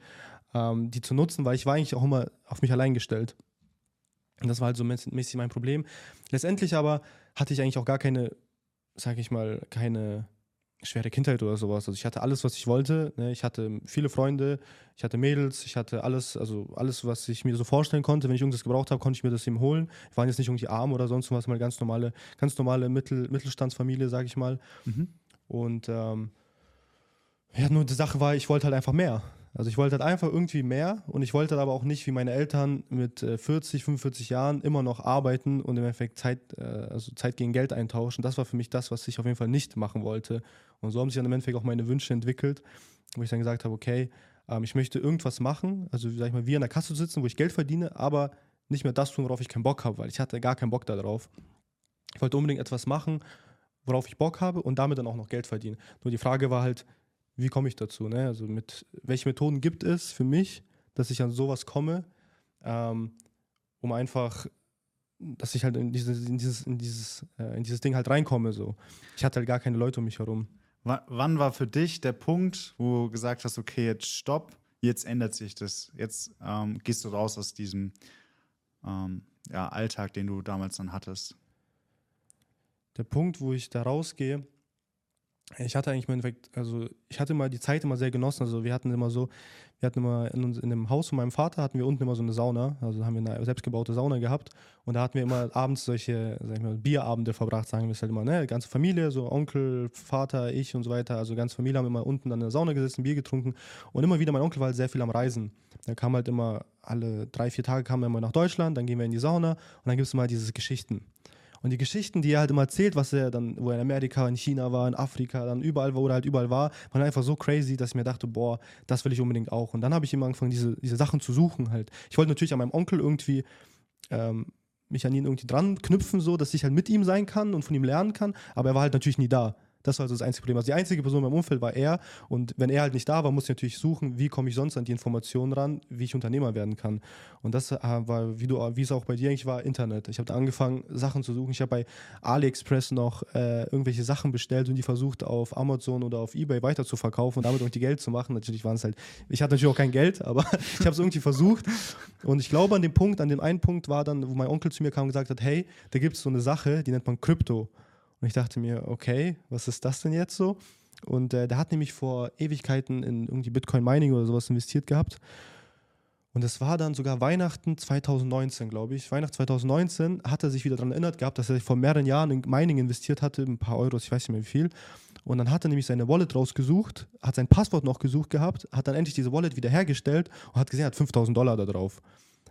ähm, die zu nutzen, weil ich war eigentlich auch immer auf mich allein gestellt. Und das war halt so mäßig mein Problem. Letztendlich aber hatte ich eigentlich auch gar keine, sag ich mal, keine schwere Kindheit oder sowas. Also ich hatte alles, was ich wollte. Ne? Ich hatte viele Freunde, ich hatte Mädels, ich hatte alles, also alles, was ich mir so vorstellen konnte. Wenn ich irgendwas gebraucht habe, konnte ich mir das eben holen. Wir waren jetzt nicht irgendwie arm oder sonst was, mal ganz normale, ganz normale Mittel, Mittelstandsfamilie, sag ich mal. Mhm. Und ähm, ja, nur die Sache war, ich wollte halt einfach mehr. Also ich wollte halt einfach irgendwie mehr und ich wollte halt aber auch nicht wie meine Eltern mit 40, äh, 45 Jahren immer noch arbeiten und im Endeffekt Zeit, äh, also Zeit gegen Geld eintauschen. Das war für mich das, was ich auf jeden Fall nicht machen wollte. Und so haben sich dann im Endeffekt auch meine Wünsche entwickelt, wo ich dann gesagt habe, okay, ähm, ich möchte irgendwas machen, also sag ich mal, wie an der Kasse sitzen, wo ich Geld verdiene, aber nicht mehr das tun, worauf ich keinen Bock habe, weil ich hatte gar keinen Bock darauf. Ich wollte unbedingt etwas machen, worauf ich Bock habe und damit dann auch noch Geld verdienen. Nur die Frage war halt, wie komme ich dazu? Ne? Also mit welche Methoden gibt es für mich, dass ich an sowas komme, ähm, um einfach, dass ich halt in dieses, in dieses, in dieses, äh, in dieses Ding halt reinkomme. So. Ich hatte halt gar keine Leute um mich herum. W wann war für dich der Punkt, wo du gesagt hast, okay, jetzt stopp, jetzt ändert sich das, jetzt ähm, gehst du raus aus diesem ähm, ja, Alltag, den du damals dann hattest? Der Punkt, wo ich da rausgehe, ich hatte eigentlich im Endeffekt, also ich hatte mal die Zeit immer sehr genossen. Also wir hatten immer so, wir hatten immer in, uns, in dem Haus von meinem Vater hatten wir unten immer so eine Sauna. Also haben wir eine selbstgebaute Sauna gehabt. Und da hatten wir immer abends solche, sag ich mal, Bierabende verbracht, sagen wir es halt immer, ne? Ganze Familie, so Onkel, Vater, ich und so weiter. Also ganze Familie haben immer unten an der Sauna gesessen, Bier getrunken. Und immer wieder, mein Onkel war halt sehr viel am Reisen. Der kam halt immer, alle drei, vier Tage kam er immer nach Deutschland, dann gehen wir in die Sauna und dann gibt es immer diese Geschichten. Und die Geschichten, die er halt immer erzählt, was er dann, wo er in Amerika, in China war, in Afrika, dann überall war oder halt überall war, waren einfach so crazy, dass ich mir dachte, boah, das will ich unbedingt auch. Und dann habe ich immer angefangen, diese, diese Sachen zu suchen halt. Ich wollte natürlich an meinem Onkel irgendwie ähm, mich an ihn irgendwie dran knüpfen, so, dass ich halt mit ihm sein kann und von ihm lernen kann, aber er war halt natürlich nie da. Das war also das einzige Problem. Also die einzige Person in meinem Umfeld war er. Und wenn er halt nicht da war, musste ich natürlich suchen, wie komme ich sonst an die Informationen ran, wie ich Unternehmer werden kann. Und das äh, war, wie, du, wie es auch bei dir eigentlich war, Internet. Ich habe da angefangen, Sachen zu suchen. Ich habe bei AliExpress noch äh, irgendwelche Sachen bestellt und die versucht, auf Amazon oder auf Ebay weiter zu verkaufen und damit irgendwie Geld zu machen. Natürlich waren es halt, ich hatte natürlich auch kein Geld, aber ich habe es irgendwie versucht. Und ich glaube, an dem Punkt, an dem einen Punkt war dann, wo mein Onkel zu mir kam und gesagt hat, hey, da gibt es so eine Sache, die nennt man Krypto. Und ich dachte mir, okay, was ist das denn jetzt so? Und äh, der hat nämlich vor Ewigkeiten in irgendwie Bitcoin Mining oder sowas investiert gehabt. Und es war dann sogar Weihnachten 2019, glaube ich. Weihnachten 2019 hat er sich wieder daran erinnert gehabt, dass er vor mehreren Jahren in Mining investiert hatte, ein paar Euros, ich weiß nicht mehr wie viel. Und dann hat er nämlich seine Wallet rausgesucht, hat sein Passwort noch gesucht gehabt, hat dann endlich diese Wallet wieder hergestellt und hat gesehen, er hat 5000 Dollar da drauf.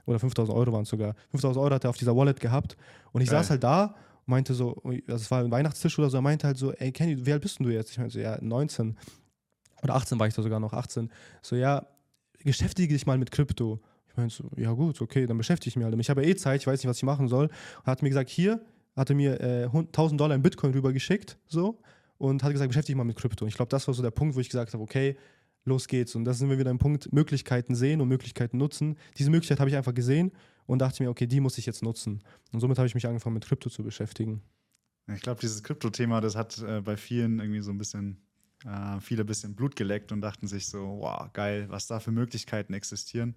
Oder 5000 Euro waren es sogar. 5000 Euro hat er auf dieser Wallet gehabt. Und ich Geil. saß halt da meinte so, also es war ein Weihnachtstisch oder so, er meinte halt so, ey Kenny, wie alt bist denn du jetzt? Ich meinte so, ja, 19 oder 18 war ich da sogar noch, 18. So, ja, beschäftige dich mal mit Krypto. Ich meinte so, ja gut, okay, dann beschäftige ich mich halt. Ich habe ja eh Zeit, ich weiß nicht, was ich machen soll. Und hat mir gesagt, hier, hatte mir äh, 1000 Dollar in Bitcoin rübergeschickt, so, und hat gesagt, beschäftige dich mal mit Krypto. Und ich glaube, das war so der Punkt, wo ich gesagt habe, okay, los geht's. Und da sind wir wieder im Punkt, Möglichkeiten sehen und Möglichkeiten nutzen. Diese Möglichkeit habe ich einfach gesehen und dachte mir, okay, die muss ich jetzt nutzen. Und somit habe ich mich angefangen mit Krypto zu beschäftigen. Ich glaube, dieses Krypto-Thema, das hat äh, bei vielen irgendwie so ein bisschen, äh, viele ein bisschen Blut geleckt und dachten sich so, wow, geil, was da für Möglichkeiten existieren.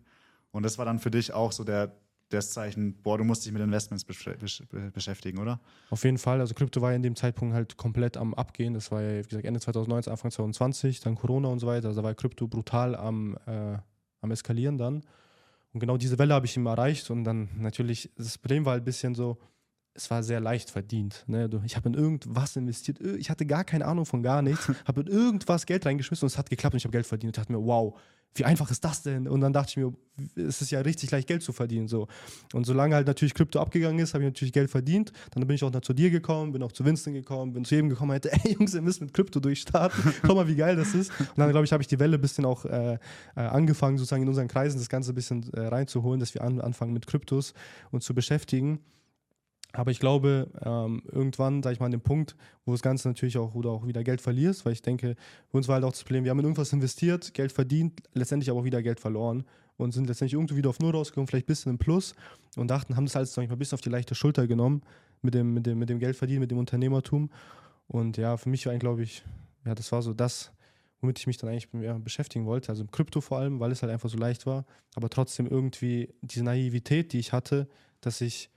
Und das war dann für dich auch so der, das Zeichen, boah, du musst dich mit Investments besch besch beschäftigen, oder? Auf jeden Fall. Also Krypto war ja in dem Zeitpunkt halt komplett am Abgehen. Das war ja, wie gesagt, Ende 2019, Anfang 2020, dann Corona und so weiter. Also da war Krypto brutal am, äh, am Eskalieren dann. Und genau diese Welle habe ich ihm erreicht. Und dann natürlich, das Problem war halt ein bisschen so, es war sehr leicht verdient. Ne? Ich habe in irgendwas investiert. Ich hatte gar keine Ahnung von gar nichts. habe in irgendwas Geld reingeschmissen und es hat geklappt und ich habe Geld verdient. Und dachte mir, wow, wie einfach ist das denn? Und dann dachte ich mir, es ist ja richtig leicht, Geld zu verdienen. So. Und solange halt natürlich Krypto abgegangen ist, habe ich natürlich Geld verdient. Dann bin ich auch noch zu dir gekommen, bin auch zu Winston gekommen, bin zu jedem gekommen, hätte, ey Jungs, ihr müsst mit Krypto durchstarten. Schau mal, wie geil das ist. Und dann, glaube ich, habe ich die Welle ein bisschen auch äh, äh, angefangen, sozusagen in unseren Kreisen das Ganze ein bisschen äh, reinzuholen, dass wir an, anfangen mit Kryptos uns zu beschäftigen. Aber ich glaube, ähm, irgendwann, sag ich mal, an dem Punkt, wo das Ganze natürlich auch, du auch wieder Geld verlierst, weil ich denke, für uns war halt auch das Problem, wir haben in irgendwas investiert, Geld verdient, letztendlich aber auch wieder Geld verloren und sind letztendlich irgendwie wieder auf Null rausgekommen, vielleicht ein bisschen im Plus und dachten, haben das alles, sag ich mal, ein bisschen auf die leichte Schulter genommen mit dem, mit dem, mit dem Geld verdienen, mit dem Unternehmertum. Und ja, für mich war eigentlich, glaube ich, ja, das war so das, womit ich mich dann eigentlich mehr beschäftigen wollte, also im Krypto vor allem, weil es halt einfach so leicht war, aber trotzdem irgendwie diese Naivität, die ich hatte, dass ich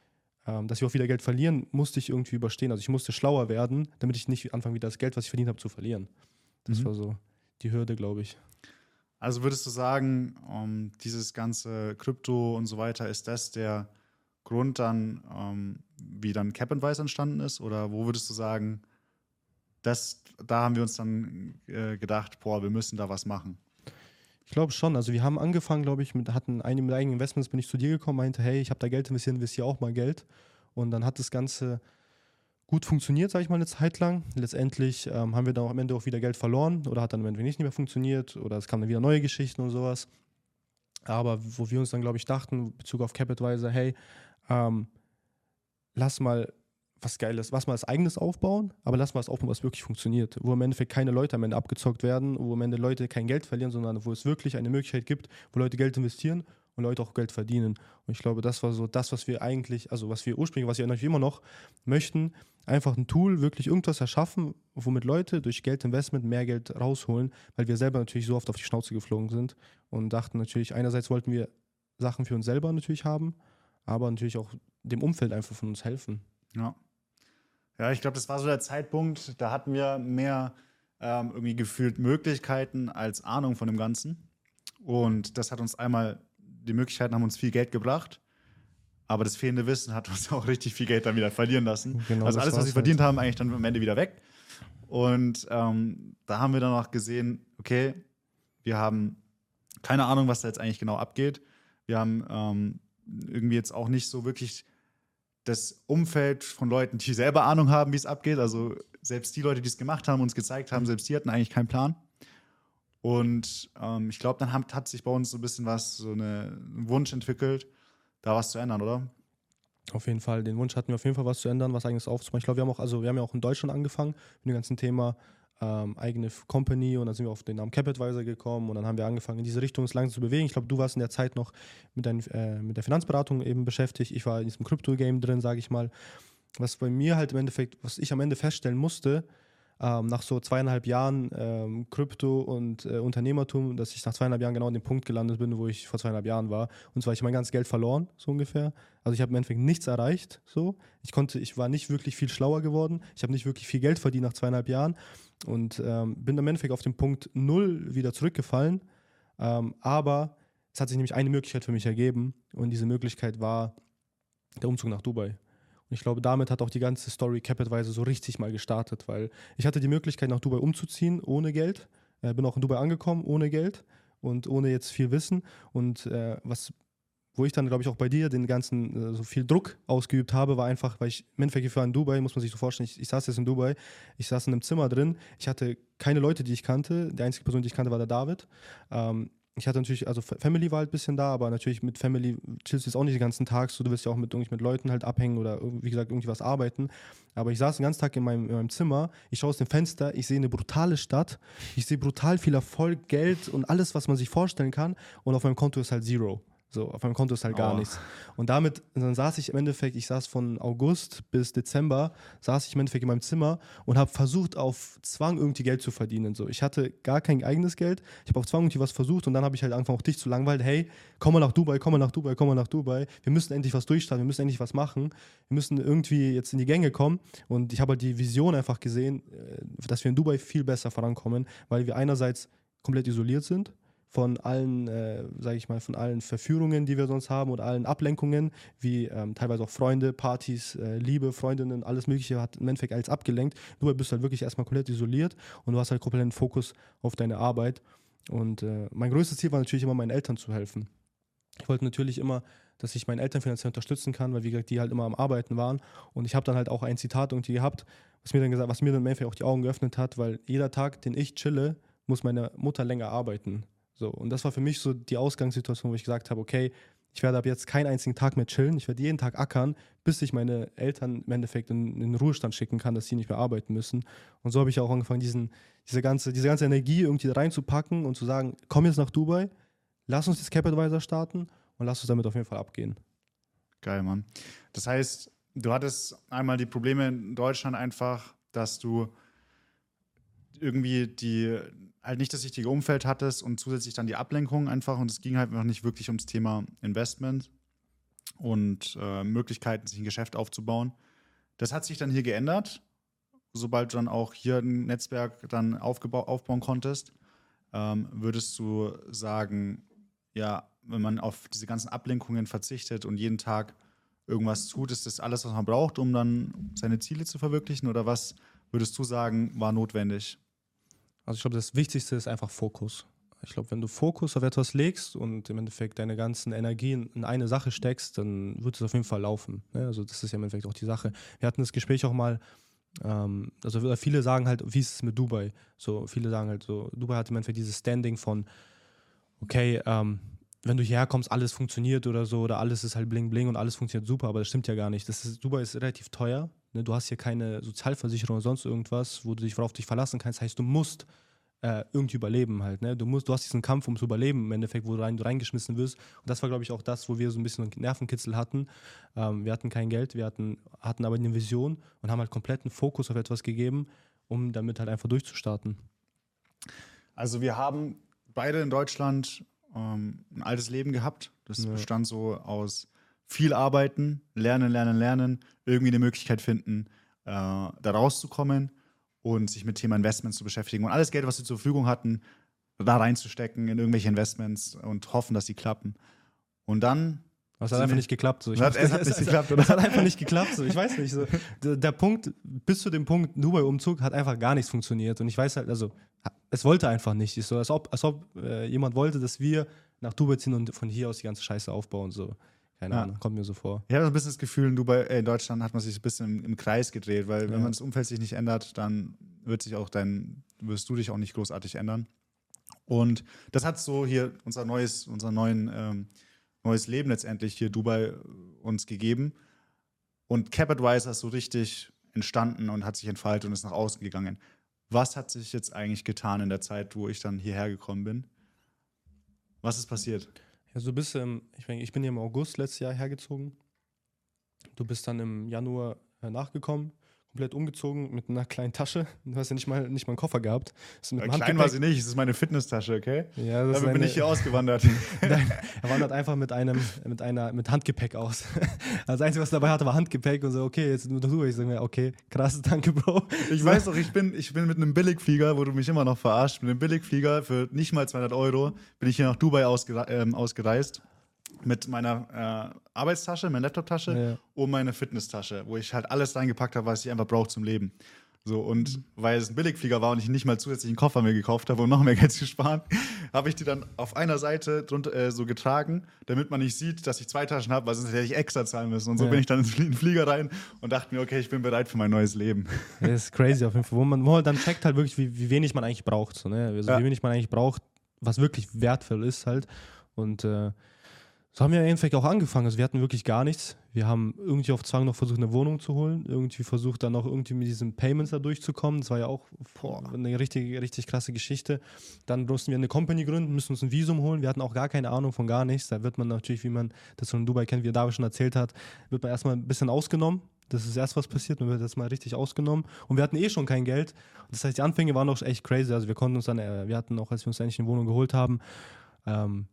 ähm, dass wir auch wieder Geld verlieren, musste ich irgendwie überstehen. Also ich musste schlauer werden, damit ich nicht anfange, wieder das Geld, was ich verdient habe, zu verlieren. Das mhm. war so die Hürde, glaube ich. Also würdest du sagen, um, ähm, dieses ganze Krypto und so weiter, ist das der Grund dann, um, ähm, wie dann Cap Wise entstanden ist? Oder wo würdest du sagen, das, da haben wir uns dann äh, gedacht, boah, wir müssen da was machen? Ich glaube schon. Also wir haben angefangen, glaube ich, mit, hatten einige eigenen Investments, bin ich zu dir gekommen, meinte, hey, ich habe da Geld investiert, investiere auch mal Geld. Und dann hat das Ganze gut funktioniert, sage ich mal, eine Zeit lang. Letztendlich ähm, haben wir dann auch am Ende auch wieder Geld verloren oder hat dann am Ende nicht mehr funktioniert oder es kamen dann wieder neue Geschichten und sowas. Aber wo wir uns dann, glaube ich, dachten, in Bezug auf CapitWiser, hey, ähm, lass mal was Geiles, was mal als eigenes aufbauen, aber lass mal was aufbauen, was wirklich funktioniert. Wo im Endeffekt keine Leute am Ende abgezockt werden, wo am Ende Leute kein Geld verlieren, sondern wo es wirklich eine Möglichkeit gibt, wo Leute Geld investieren und Leute auch Geld verdienen. Und ich glaube, das war so das, was wir eigentlich, also was wir ursprünglich, was wir natürlich immer noch möchten, einfach ein Tool, wirklich irgendwas erschaffen, womit Leute durch Geldinvestment mehr Geld rausholen, weil wir selber natürlich so oft auf die Schnauze geflogen sind und dachten natürlich, einerseits wollten wir Sachen für uns selber natürlich haben, aber natürlich auch dem Umfeld einfach von uns helfen. Ja. Ja, ich glaube, das war so der Zeitpunkt, da hatten wir mehr ähm, irgendwie gefühlt Möglichkeiten als Ahnung von dem Ganzen. Und das hat uns einmal, die Möglichkeiten haben uns viel Geld gebracht, aber das fehlende Wissen hat uns auch richtig viel Geld dann wieder verlieren lassen. Genau, also alles, was wir halt. verdient haben, eigentlich dann am Ende wieder weg. Und ähm, da haben wir dann auch gesehen, okay, wir haben keine Ahnung, was da jetzt eigentlich genau abgeht. Wir haben ähm, irgendwie jetzt auch nicht so wirklich das Umfeld von Leuten, die selber Ahnung haben, wie es abgeht. Also selbst die Leute, die es gemacht haben, uns gezeigt haben, selbst die hatten eigentlich keinen Plan. Und ähm, ich glaube, dann hat, hat, sich bei uns so ein bisschen was, so eine, ein Wunsch entwickelt, da was zu ändern, oder? Auf jeden Fall. Den Wunsch hatten wir auf jeden Fall was zu ändern, was eigenes aufzubauen. Ich glaube, wir haben auch, also wir haben ja auch in Deutschland angefangen mit dem ganzen Thema ähm, eigene Company und dann sind wir auf den Namen CapAdvisor gekommen und dann haben wir angefangen, in diese Richtung uns langsam zu bewegen. Ich glaube, du warst in der Zeit noch mit, dein, äh, mit der Finanzberatung eben beschäftigt. Ich war in diesem Crypto-Game drin, sage ich mal. Was bei mir halt im Endeffekt, was ich am Ende feststellen musste, ähm, nach so zweieinhalb Jahren ähm, Krypto und äh, Unternehmertum, dass ich nach zweieinhalb Jahren genau an dem Punkt gelandet bin, wo ich vor zweieinhalb Jahren war. Und zwar ich mein ganzes Geld verloren, so ungefähr. Also ich habe im Endeffekt nichts erreicht. So, ich konnte, ich war nicht wirklich viel schlauer geworden. Ich habe nicht wirklich viel Geld verdient nach zweieinhalb Jahren und ähm, bin im Endeffekt auf den Punkt null wieder zurückgefallen. Ähm, aber es hat sich nämlich eine Möglichkeit für mich ergeben und diese Möglichkeit war der Umzug nach Dubai. Und ich glaube, damit hat auch die ganze Story Capitweise so richtig mal gestartet, weil ich hatte die Möglichkeit, nach Dubai umzuziehen ohne Geld. Äh, bin auch in Dubai angekommen ohne Geld und ohne jetzt viel Wissen. Und äh, was, wo ich dann, glaube ich, auch bei dir den ganzen äh, so viel Druck ausgeübt habe, war einfach, weil ich im Endeffekt war in Dubai, muss man sich so vorstellen, ich, ich, saß jetzt in Dubai, ich saß in einem Zimmer drin, ich hatte keine Leute, die ich kannte. Die einzige Person, die ich kannte, war der David. Ähm, ich hatte natürlich, also Family war halt ein bisschen da, aber natürlich mit Family chillst du jetzt auch nicht den ganzen Tag, so du willst ja auch mit, mit Leuten halt abhängen oder wie gesagt irgendwie was arbeiten. Aber ich saß den ganzen Tag in meinem, in meinem Zimmer, ich schaue aus dem Fenster, ich sehe eine brutale Stadt, ich sehe brutal viel Erfolg, Geld und alles, was man sich vorstellen kann und auf meinem Konto ist halt Zero. So, auf meinem Konto ist halt gar oh. nichts. Und damit, dann saß ich im Endeffekt, ich saß von August bis Dezember, saß ich im Endeffekt in meinem Zimmer und habe versucht, auf Zwang irgendwie Geld zu verdienen. So, ich hatte gar kein eigenes Geld, ich habe auf Zwang irgendwie was versucht und dann habe ich halt angefangen, auch dich zu langweilen. Hey, komm mal nach Dubai, komm mal nach Dubai, komm mal nach Dubai. Wir müssen endlich was durchstarten, wir müssen endlich was machen. Wir müssen irgendwie jetzt in die Gänge kommen. Und ich habe halt die Vision einfach gesehen, äh, dass wir in Dubai viel besser vorankommen, weil wir einerseits komplett isoliert sind von allen, äh, sage ich mal, von allen Verführungen, die wir sonst haben und allen Ablenkungen, wie ähm, teilweise auch Freunde, Partys, äh, Liebe, Freundinnen, alles Mögliche hat im Endeffekt alles abgelenkt. Nur bist du halt wirklich erstmal komplett isoliert und du hast halt komplett einen Fokus auf deine Arbeit. Und äh, mein größtes Ziel war natürlich immer, meinen Eltern zu helfen. Ich wollte natürlich immer, dass ich meinen Eltern finanziell unterstützen kann, weil wie gesagt, die halt immer am Arbeiten waren. Und ich habe dann halt auch ein Zitat irgendwie gehabt, was mir dann gesagt, was mir dann im Endeffekt auch die Augen geöffnet hat, weil jeder Tag, den ich chille, muss meine Mutter länger arbeiten. So, und das war für mich so die Ausgangssituation, wo ich gesagt habe, okay, ich werde ab jetzt keinen einzigen Tag mehr chillen, ich werde jeden Tag ackern, bis ich meine Eltern im Endeffekt in, in den Ruhestand schicken kann, dass sie nicht mehr arbeiten müssen. Und so habe ich auch angefangen, diesen, diese, ganze, diese ganze Energie irgendwie reinzupacken und zu sagen, komm jetzt nach Dubai, lass uns das CapAdvisor starten und lass uns damit auf jeden Fall abgehen. Geil, Mann. Das heißt, du hattest einmal die Probleme in Deutschland einfach, dass du irgendwie die halt nicht das richtige Umfeld hattest und zusätzlich dann die Ablenkung einfach und es ging halt noch nicht wirklich ums Thema Investment und äh, Möglichkeiten, sich ein Geschäft aufzubauen. Das hat sich dann hier geändert, sobald du dann auch hier ein Netzwerk dann aufbauen konntest. Ähm, würdest du sagen, ja, wenn man auf diese ganzen Ablenkungen verzichtet und jeden Tag irgendwas tut, ist das alles, was man braucht, um dann seine Ziele zu verwirklichen? Oder was würdest du sagen, war notwendig? Also ich glaube, das Wichtigste ist einfach Fokus. Ich glaube, wenn du Fokus auf etwas legst und im Endeffekt deine ganzen Energien in eine Sache steckst, dann wird es auf jeden Fall laufen. Ne? Also das ist ja im Endeffekt auch die Sache. Wir hatten das Gespräch auch mal, ähm, also viele sagen halt, wie ist es mit Dubai? So viele sagen halt so, Dubai hat im Endeffekt dieses Standing von, okay, ähm, wenn du hierher kommst, alles funktioniert oder so, oder alles ist halt bling bling und alles funktioniert super, aber das stimmt ja gar nicht. Das ist, Dubai ist relativ teuer. Ne? Du hast hier keine Sozialversicherung oder sonst irgendwas, wo du dich worauf dich verlassen kannst. Das heißt, du musst äh, irgendwie überleben halt. Ne? Du, musst, du hast diesen Kampf ums Überleben im Endeffekt, wo du, rein, du reingeschmissen wirst. Und das war, glaube ich, auch das, wo wir so ein bisschen Nervenkitzel hatten. Ähm, wir hatten kein Geld, wir hatten, hatten aber eine Vision und haben halt kompletten Fokus auf etwas gegeben, um damit halt einfach durchzustarten. Also wir haben beide in Deutschland ähm, ein altes Leben gehabt. Das ja. bestand so aus viel arbeiten, lernen, lernen, lernen, irgendwie eine Möglichkeit finden, äh, da rauszukommen und sich mit Thema Investments zu beschäftigen und alles Geld, was sie zur Verfügung hatten, da reinzustecken in irgendwelche Investments und hoffen, dass sie klappen. Und dann das hat einfach nicht geklappt. So. Ich hat, es hat nicht geklappt, oder? Es hat einfach nicht geklappt. So. Ich weiß nicht. So. Der, der, Punkt, bis zu dem Punkt Dubai-Umzug hat einfach gar nichts funktioniert. Und ich weiß halt, also, es wollte einfach nicht. So, als ob, als ob äh, jemand wollte, dass wir nach Dubai ziehen und von hier aus die ganze Scheiße aufbauen. So. Keine ja. Ahnung, kommt mir so vor. Ich habe so ein bisschen das Gefühl, in, Dubai, äh, in Deutschland hat man sich ein bisschen im, im Kreis gedreht, weil ja. wenn man das Umfeld sich nicht ändert, dann wird sich auch dein, wirst du dich auch nicht großartig ändern. Und das hat so hier unser neues, unser neuen, ähm, neues Leben letztendlich hier Dubai äh, uns gegeben. Und CapAdvisor ist so richtig entstanden und hat sich entfaltet und ist nach außen gegangen. Was hat sich jetzt eigentlich getan in der Zeit, wo ich dann hierher gekommen bin? Was ist passiert? Ja, du bist, ähm, ich, mein, ich bin hier im August letztes Jahr hergezogen. Du bist dann im Januar äh, nachgekommen komplett umgezogen mit einer kleinen Tasche. Du hast ja nicht mal, nicht mal einen Koffer gehabt. Ja, klein war sie nicht, es ist meine Fitnesstasche, okay? Ja, das Damit bin ich hier ausgewandert. Nein, er wandert einfach mit einem, mit einer, mit Handgepäck aus. Das Einzige, was er dabei hatte, war Handgepäck und so, okay, jetzt nur du. Ich sage mir, okay, krass, danke, Bro. Ich so. weiß doch, ich bin, ich bin mit einem Billigflieger, wo du mich immer noch verarscht, mit einem Billigflieger für nicht mal 200 Euro bin ich hier nach Dubai ausgere ähm, ausgereist mit meiner äh, Arbeitstasche, meiner Laptoptasche ja. und meiner Fitnesstasche, wo ich halt alles reingepackt habe, was ich einfach brauche zum Leben. So, und mhm. weil es ein Billigflieger war und ich nicht mal zusätzlichen Koffer mir gekauft habe, um noch mehr Geld zu sparen, habe ich die dann auf einer Seite drunter, äh, so getragen, damit man nicht sieht, dass ich zwei Taschen habe, weil sonst hätte ich extra zahlen müssen. Und so ja. bin ich dann in den Flieger rein und dachte mir, okay, ich bin bereit für mein neues Leben. Das ist crazy auf jeden Fall, wo man, wo man dann checkt halt wirklich, wie, wie wenig man eigentlich braucht. So, ne? also, ja. Wie wenig man eigentlich braucht, was wirklich wertvoll ist halt. Und äh, so haben wir im Endeffekt auch angefangen. Also wir hatten wirklich gar nichts. Wir haben irgendwie auf Zwang noch versucht, eine Wohnung zu holen. Irgendwie versucht, dann noch irgendwie mit diesen Payments da durchzukommen. Das war ja auch boah, eine richtig, richtig krasse Geschichte. Dann mussten wir eine Company gründen, müssen uns ein Visum holen. Wir hatten auch gar keine Ahnung von gar nichts. Da wird man natürlich, wie man das von Dubai kennt, wie David schon erzählt hat, wird man erstmal ein bisschen ausgenommen. Das ist erst was passiert, man wird jetzt mal richtig ausgenommen. Und wir hatten eh schon kein Geld. Das heißt, die Anfänge waren auch echt crazy. Also wir konnten uns dann, äh, wir hatten auch, als wir uns endlich eine Wohnung geholt haben, ähm,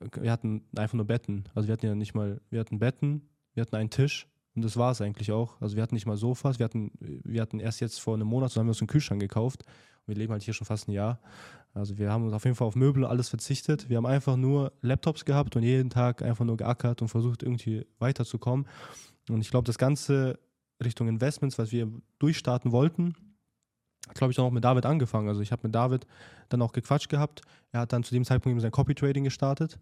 wir hatten einfach nur Betten. Also wir hatten ja nicht mal, wir hatten Betten, wir hatten einen Tisch und das war es eigentlich auch. Also wir hatten nicht mal Sofas, wir hatten, wir hatten erst jetzt vor einem Monat, so haben wir uns einen Kühlschrank gekauft. Und wir leben halt hier schon fast ein Jahr. Also wir haben uns auf jeden Fall auf Möbel alles verzichtet. Wir haben einfach nur Laptops gehabt und jeden Tag einfach nur geackert und versucht irgendwie weiterzukommen. Und ich glaube, das Ganze Richtung Investments, was wir durchstarten wollten, glaube ich, dann auch mit David angefangen. Also ich habe mit David dann auch gequatscht gehabt. Er hat dann zu dem Zeitpunkt eben sein Copy-Trading gestartet,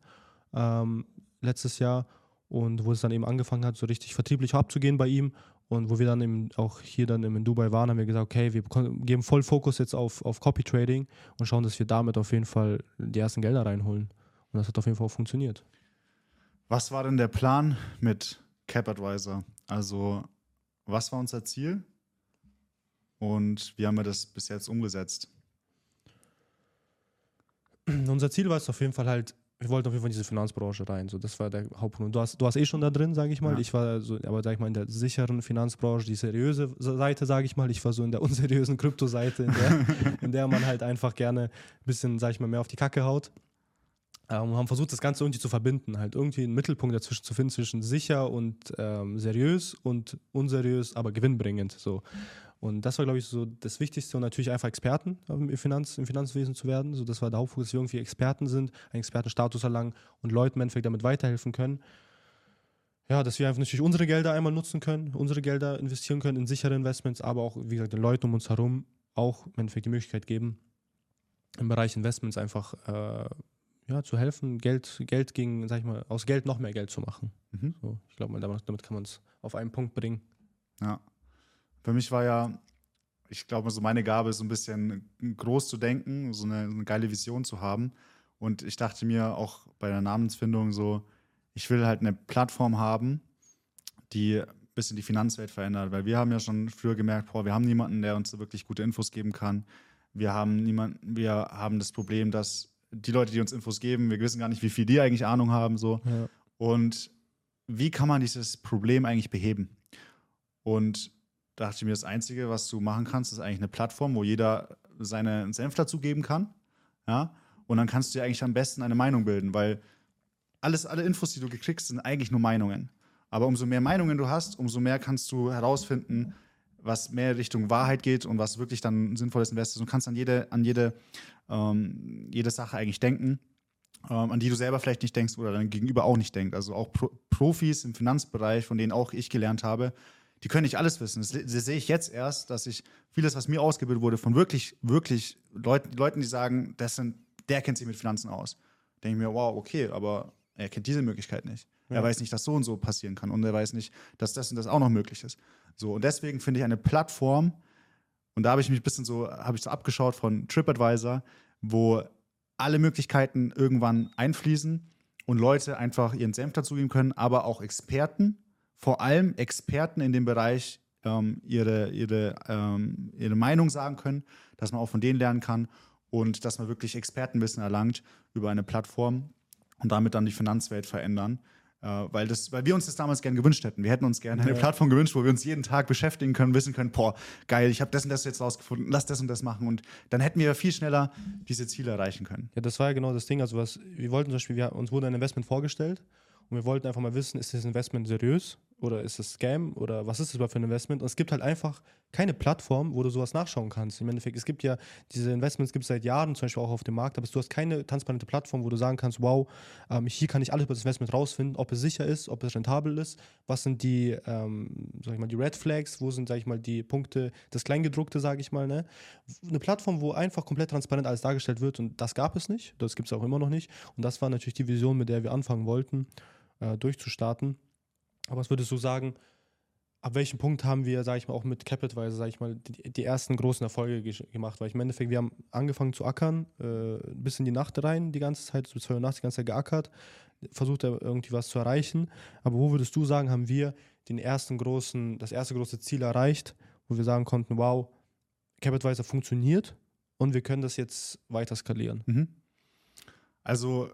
ähm, letztes Jahr. Und wo es dann eben angefangen hat, so richtig vertrieblich abzugehen bei ihm. Und wo wir dann eben auch hier dann in Dubai waren, haben wir gesagt, okay, wir geben voll Fokus jetzt auf, auf Copy-Trading und schauen, dass wir damit auf jeden Fall die ersten Gelder reinholen. Und das hat auf jeden Fall auch funktioniert. Was war denn der Plan mit Cap Advisor? Also, was war unser Ziel? Und wie haben wir das bis jetzt umgesetzt? Unser Ziel war es auf jeden Fall halt, wir wollten auf jeden Fall in diese Finanzbranche rein. So, das war der Hauptpunkt. Du hast, du hast eh schon da drin, sage ich mal. Ja. Ich war so, aber sag ich mal, in der sicheren Finanzbranche, die seriöse Seite, sage ich mal. Ich war so in der unseriösen Kryptoseite, in der, in der man halt einfach gerne ein bisschen, sage ich mal, mehr auf die Kacke haut. Ähm, haben versucht, das Ganze irgendwie zu verbinden, halt irgendwie einen Mittelpunkt dazwischen zu finden, zwischen sicher und ähm, seriös und unseriös, aber gewinnbringend. So. Und das war, glaube ich, so das Wichtigste und natürlich einfach Experten im, Finanz, im Finanzwesen zu werden. So, das war der Hauptfokus, dass wir irgendwie Experten sind, einen Expertenstatus erlangen und Leuten im Endeffekt damit weiterhelfen können. Ja, dass wir einfach natürlich unsere Gelder einmal nutzen können, unsere Gelder investieren können in sichere Investments, aber auch, wie gesagt, den Leuten um uns herum auch im Endeffekt die Möglichkeit geben, im Bereich Investments einfach äh, ja, zu helfen, Geld, Geld gegen, sag ich mal, aus Geld noch mehr Geld zu machen. Mhm. So, ich glaube, damit, damit kann man es auf einen Punkt bringen. Ja. Für mich war ja, ich glaube, so meine Gabe ist so ein bisschen groß zu denken, so eine, eine geile Vision zu haben. Und ich dachte mir auch bei der Namensfindung so, ich will halt eine Plattform haben, die ein bisschen die Finanzwelt verändert, weil wir haben ja schon früher gemerkt, boah, wir haben niemanden, der uns wirklich gute Infos geben kann. Wir haben niemanden, wir haben das Problem, dass die Leute, die uns Infos geben, wir wissen gar nicht, wie viel die eigentlich Ahnung haben, so. Ja. Und wie kann man dieses Problem eigentlich beheben? Und dachte ich mir, das Einzige, was du machen kannst, ist eigentlich eine Plattform, wo jeder seinen Senf dazugeben kann. Ja? Und dann kannst du dir eigentlich am besten eine Meinung bilden, weil alles, alle Infos, die du gekriegst, sind eigentlich nur Meinungen. Aber umso mehr Meinungen du hast, umso mehr kannst du herausfinden, was mehr Richtung Wahrheit geht und was wirklich dann ein sinnvolles Invest ist. Und kannst an jede, an jede, ähm, jede Sache eigentlich denken, ähm, an die du selber vielleicht nicht denkst oder dein Gegenüber auch nicht denkt. Also auch Pro Profis im Finanzbereich, von denen auch ich gelernt habe, die können nicht alles wissen. Das, das, sehe ich jetzt erst, dass ich vieles, was mir ausgebildet wurde, von wirklich, wirklich Leuten, Leuten die sagen, das sind, der kennt sich mit Finanzen aus. Denke ich mir, wow, okay, aber er kennt diese Möglichkeit nicht. Ja. Er weiß nicht, dass so und so passieren kann und er weiß nicht, dass das und das auch noch möglich ist. So, und deswegen finde ich eine Plattform, und da habe ich mich ein bisschen so, habe ich so abgeschaut von TripAdvisor, wo alle Möglichkeiten irgendwann einfließen und Leute einfach ihren Senf dazugeben können, aber auch Experten vor allem Experten in dem Bereich ähm, ihre, ihre, ähm, ihre Meinung sagen können, dass man auch von denen lernen kann und dass man wirklich Expertenwissen erlangt über eine Plattform und damit dann die Finanzwelt verändern. Äh, weil, das, weil wir uns das damals gerne gewünscht hätten. Wir hätten uns gerne eine ja. Plattform gewünscht, wo wir uns jeden Tag beschäftigen können, wissen können, boah, geil, ich habe das und das jetzt rausgefunden, lass das und das machen. Und dann hätten wir viel schneller diese Ziele erreichen können. Ja, das war ja genau das Ding. Also was, wir wollten zum Beispiel, wir, uns wurde ein Investment vorgestellt und wir wollten einfach mal wissen, ist das Investment seriös oder ist das Scam oder was ist das überhaupt für ein Investment? Und es gibt halt einfach keine Plattform, wo du sowas nachschauen kannst. Im Endeffekt, es gibt ja diese Investments gibt es seit Jahren zum Beispiel auch auf dem Markt, aber du hast keine transparente Plattform, wo du sagen kannst, wow, ähm, hier kann ich alles über das Investment rausfinden, ob es sicher ist, ob es rentabel ist, was sind die, ähm, sag ich mal, die Red Flags, wo sind, sag ich mal, die Punkte, das Kleingedruckte, sage ich mal, ne? Eine Plattform, wo einfach komplett transparent alles dargestellt wird und das gab es nicht, das gibt es auch immer noch nicht und das war natürlich die Vision, mit der wir anfangen wollten äh, durchzustarten. Aber was würdest du sagen, ab welchem Punkt haben wir, sage ich mal, auch mit Capitwise, sage ich mal, die, die, ersten großen Erfolge gemacht? Weil ich im Endeffekt, wir haben angefangen zu ackern, äh, bis in die Nacht rein, die ganze Zeit, bis 2 Uhr nachts die ganze Zeit geackert, versucht irgendwie was zu erreichen. Aber wo würdest du sagen, haben wir den ersten großen, das erste große Ziel erreicht, wo wir sagen konnten, wow, Capitwise funktioniert und wir können das jetzt weiter skalieren? Mhm. Also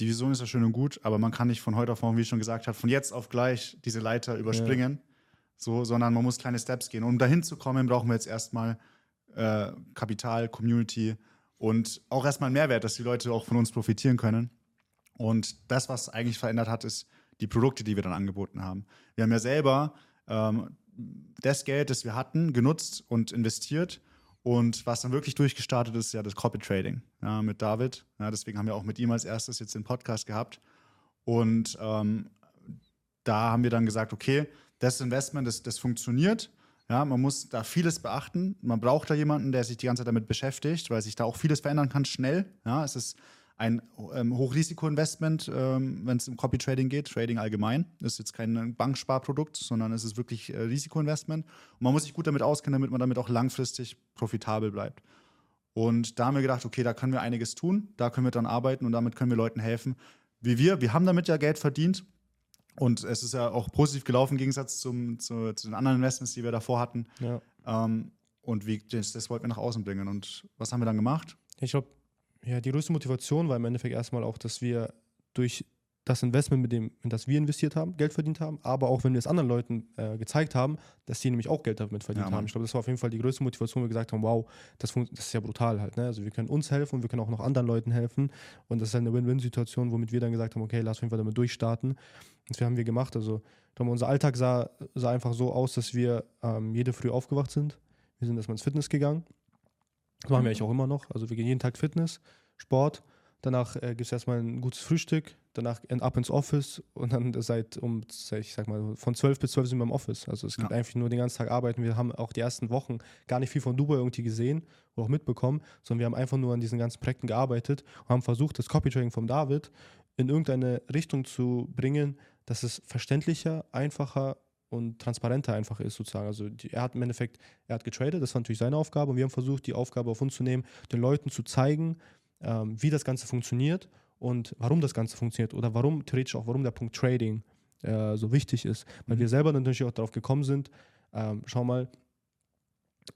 die Vision ist ja schön und gut, aber man kann nicht von heute auf morgen, wie ich schon gesagt habe, von jetzt auf gleich diese Leiter überspringen. Ja so, sondern man muss kleine Steps gehen. Um dahin zu kommen, brauchen wir jetzt erstmal äh, Kapital, Community und auch erstmal einen Mehrwert, dass die Leute auch von uns profitieren können. Und das, was eigentlich verändert hat, ist die Produkte, die wir dann angeboten haben. Wir haben ja selber ähm, das Geld, das wir hatten, genutzt und investiert. Und was dann wirklich durchgestartet ist, ja das Corporate Trading ja, mit David. Ja, deswegen haben wir auch mit ihm als erstes jetzt den Podcast gehabt. Und ähm, da haben wir dann gesagt, okay, das Investment, das, das funktioniert. Ja, man muss da vieles beachten. Man braucht da jemanden, der sich die ganze Zeit damit beschäftigt, weil sich da auch vieles verändern kann, schnell. Ja, es ist ein ähm, Hochrisiko-Investment, ähm, wenn es um Copy-Trading geht, Trading allgemein. Das ist jetzt kein Banksparprodukt, sondern es ist wirklich äh, Risikoinvestment. Und man muss sich gut damit auskennen, damit man damit auch langfristig profitabel bleibt. Und da haben wir gedacht, okay, da können wir einiges tun, da können wir dann arbeiten und damit können wir Leuten helfen. Wie wir, wir haben damit ja Geld verdient, und es ist ja auch positiv gelaufen im Gegensatz zum, zu, zu den anderen Investments, die wir davor hatten. Ja. Ähm, und wie, das, das, wollten wir nach außen bringen. Und was haben wir dann gemacht? Ich glaube, ja, die größte Motivation war im Endeffekt erstmal auch, dass wir durch das Investment, mit dem, in das wir investiert haben, Geld verdient haben, aber auch wenn wir es anderen Leuten äh, gezeigt haben, dass die nämlich auch Geld damit verdient ja, haben. Ich glaube, das war auf jeden Fall die größte Motivation, wo wir gesagt haben, wow, das, das ist ja brutal halt. Ne? Also wir können uns helfen und wir können auch noch anderen Leuten helfen. Und das ist halt eine Win-Win-Situation, womit wir dann gesagt haben, okay, lass auf jeden Fall damit durchstarten. Und das haben wir gemacht. Also glaube, unser Alltag sah, sah einfach so aus, dass wir ähm, jede Früh aufgewacht sind. Wir sind erstmal ins Fitness gegangen. Das machen wir eigentlich auch immer noch. Also wir gehen jeden Tag Fitness, Sport. Danach äh, gibt es erstmal ein gutes Frühstück, danach ab ins Office und dann seit um, ich sag mal, von 12 bis 12 sind wir im Office. Also es gibt ja. einfach nur den ganzen Tag arbeiten. Wir haben auch die ersten Wochen gar nicht viel von Dubai irgendwie gesehen oder auch mitbekommen, sondern wir haben einfach nur an diesen ganzen Projekten gearbeitet und haben versucht, das Copy-Trading von David in irgendeine Richtung zu bringen, dass es verständlicher, einfacher und transparenter einfach ist sozusagen. Also die, er hat im Endeffekt, er hat getradet, das war natürlich seine Aufgabe und wir haben versucht, die Aufgabe auf uns zu nehmen, den Leuten zu zeigen, ähm, wie das Ganze funktioniert und warum das Ganze funktioniert oder warum theoretisch auch, warum der Punkt Trading äh, so wichtig ist. Weil mhm. wir selber natürlich auch darauf gekommen sind, ähm, schau mal,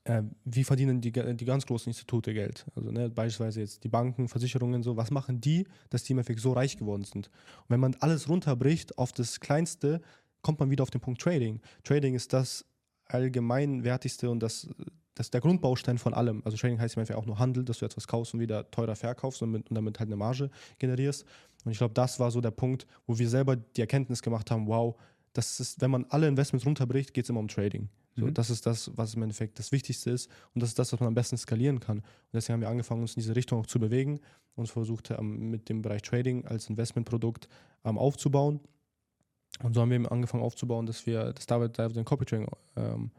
äh, wie verdienen die, die ganz großen Institute Geld? Also ne, beispielsweise jetzt die Banken, Versicherungen, so, was machen die, dass die im Endeffekt so reich geworden sind? Und wenn man alles runterbricht auf das Kleinste, kommt man wieder auf den Punkt Trading. Trading ist das allgemeinwertigste und das das ist der Grundbaustein von allem. Also Trading heißt im Endeffekt auch nur Handel, dass du etwas kaufst und wieder teurer verkaufst und, mit, und damit halt eine Marge generierst. Und ich glaube, das war so der Punkt, wo wir selber die Erkenntnis gemacht haben, wow, das ist, wenn man alle Investments runterbricht, geht es immer um Trading. So, mhm. Das ist das, was im Endeffekt das Wichtigste ist und das ist das, was man am besten skalieren kann. Und deswegen haben wir angefangen, uns in diese Richtung auch zu bewegen und versucht, ähm, mit dem Bereich Trading als Investmentprodukt ähm, aufzubauen. Und so haben wir angefangen aufzubauen, dass wir das David, den Copy Trading ähm,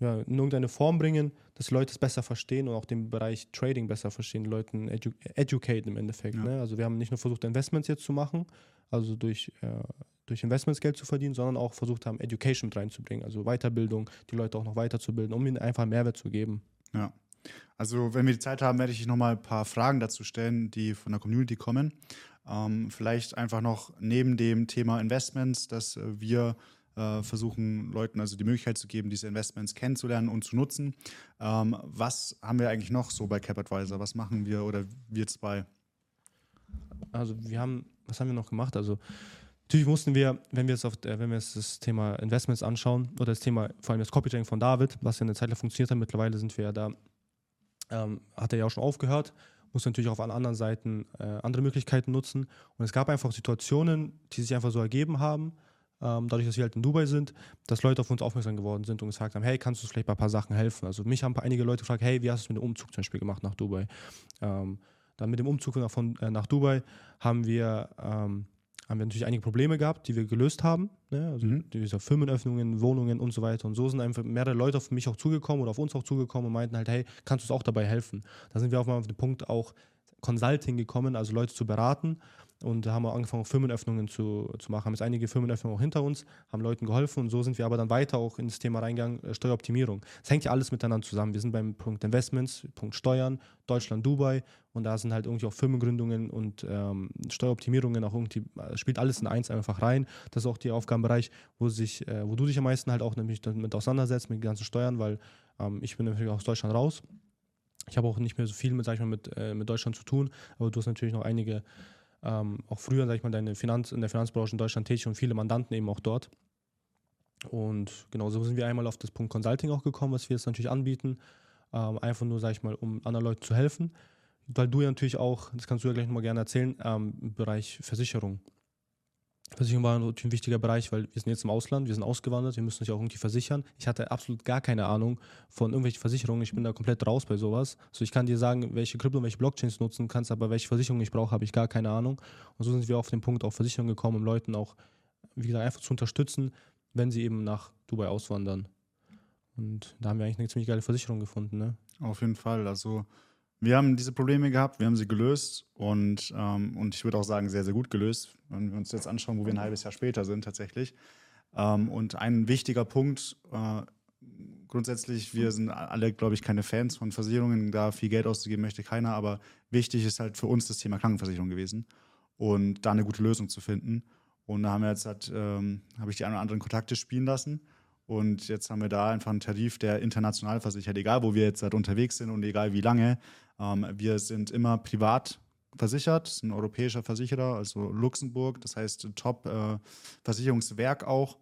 ja, in irgendeine Form bringen, dass Leute es besser verstehen und auch den Bereich Trading besser verstehen, Leuten edu educaten im Endeffekt. Ja. Ne? Also wir haben nicht nur versucht, Investments jetzt zu machen, also durch, äh, durch Investments Geld zu verdienen, sondern auch versucht haben, Education mit reinzubringen, also Weiterbildung, die Leute auch noch weiterzubilden, um ihnen einfach Mehrwert zu geben. Ja. Also, wenn wir die Zeit haben, werde ich noch mal ein paar Fragen dazu stellen, die von der Community kommen. Ähm, vielleicht einfach noch neben dem Thema Investments, dass äh, wir äh, versuchen Leuten also die Möglichkeit zu geben, diese Investments kennenzulernen und zu nutzen. Ähm, was haben wir eigentlich noch so bei CapAdvisor? Was machen wir oder wir zwei? Also wir haben, was haben wir noch gemacht? Also natürlich mussten wir, wenn wir jetzt auf, äh, wenn wir jetzt das Thema Investments anschauen oder das Thema vor allem das Copying von David, was ja eine Zeit lang funktioniert hat, mittlerweile sind wir ja da, ähm, hat er ja auch schon aufgehört muss natürlich auch allen anderen Seiten äh, andere Möglichkeiten nutzen. Und es gab einfach Situationen, die sich einfach so ergeben haben, ähm, dadurch, dass wir halt in Dubai sind, dass Leute auf uns aufmerksam geworden sind und gesagt haben, hey, kannst du uns vielleicht bei ein paar Sachen helfen? Also mich haben einige Leute gefragt, hey, wie hast du es mit dem Umzug zum Beispiel gemacht nach Dubai? Ähm, dann mit dem Umzug nach, von, äh, nach Dubai haben wir, ähm, haben wir natürlich einige Probleme gehabt, die wir gelöst haben. Ne? Also mhm. diese Firmenöffnungen, Wohnungen und so weiter. Und so sind einfach mehrere Leute auf mich auch zugekommen oder auf uns auch zugekommen und meinten halt, hey, kannst du uns auch dabei helfen? Da sind wir auf einmal auf den Punkt auch Consulting gekommen, also Leute zu beraten und haben wir angefangen, Firmenöffnungen zu, zu machen. Haben jetzt einige Firmenöffnungen auch hinter uns, haben Leuten geholfen und so sind wir aber dann weiter auch ins Thema reingegangen, äh, Steueroptimierung. Es hängt ja alles miteinander zusammen. Wir sind beim Punkt Investments, Punkt Steuern, Deutschland, Dubai und da sind halt irgendwie auch Firmengründungen und ähm, Steueroptimierungen auch irgendwie, äh, spielt alles in eins einfach rein. Das ist auch der Aufgabenbereich, wo, sich, äh, wo du dich am meisten halt auch nämlich damit auseinandersetzt, mit den ganzen Steuern, weil ähm, ich bin natürlich aus Deutschland raus. Ich habe auch nicht mehr so viel mit, sag ich mal, mit, äh, mit Deutschland zu tun, aber du hast natürlich noch einige ähm, auch früher, sag ich mal, deine Finanz, in der Finanzbranche in Deutschland tätig und viele Mandanten eben auch dort. Und genau so sind wir einmal auf das Punkt Consulting auch gekommen, was wir jetzt natürlich anbieten. Ähm, einfach nur, sag ich mal, um anderen Leuten zu helfen. Weil du ja natürlich auch, das kannst du ja gleich nochmal gerne erzählen, ähm, im Bereich Versicherung Versicherung war natürlich ein wichtiger Bereich, weil wir sind jetzt im Ausland, wir sind ausgewandert, wir müssen uns ja auch irgendwie versichern. Ich hatte absolut gar keine Ahnung von irgendwelchen Versicherungen, ich bin da komplett raus bei sowas. So, ich kann dir sagen, welche Krypto und welche Blockchains nutzen kannst, aber welche Versicherung ich brauche, habe ich gar keine Ahnung. Und so sind wir auf den Punkt auch Versicherung gekommen, um Leuten auch, wie gesagt, einfach zu unterstützen, wenn sie eben nach Dubai auswandern. Und da haben wir eigentlich eine ziemlich geile Versicherung gefunden, ne? Auf jeden Fall. Also wir haben diese Probleme gehabt, wir haben sie gelöst und, ähm, und ich würde auch sagen, sehr, sehr gut gelöst, wenn wir uns jetzt anschauen, wo wir ein halbes Jahr später sind tatsächlich. Ähm, und ein wichtiger Punkt, äh, grundsätzlich, wir sind alle, glaube ich, keine Fans von Versicherungen, da viel Geld auszugeben möchte keiner, aber wichtig ist halt für uns das Thema Krankenversicherung gewesen und da eine gute Lösung zu finden. Und da haben wir jetzt halt, ähm, habe ich die ein oder anderen Kontakte spielen lassen und jetzt haben wir da einfach einen Tarif, der international versichert, egal wo wir jetzt halt unterwegs sind und egal wie lange. Ähm, wir sind immer privat versichert, ist ein europäischer Versicherer, also Luxemburg, das heißt Top-Versicherungswerk äh, auch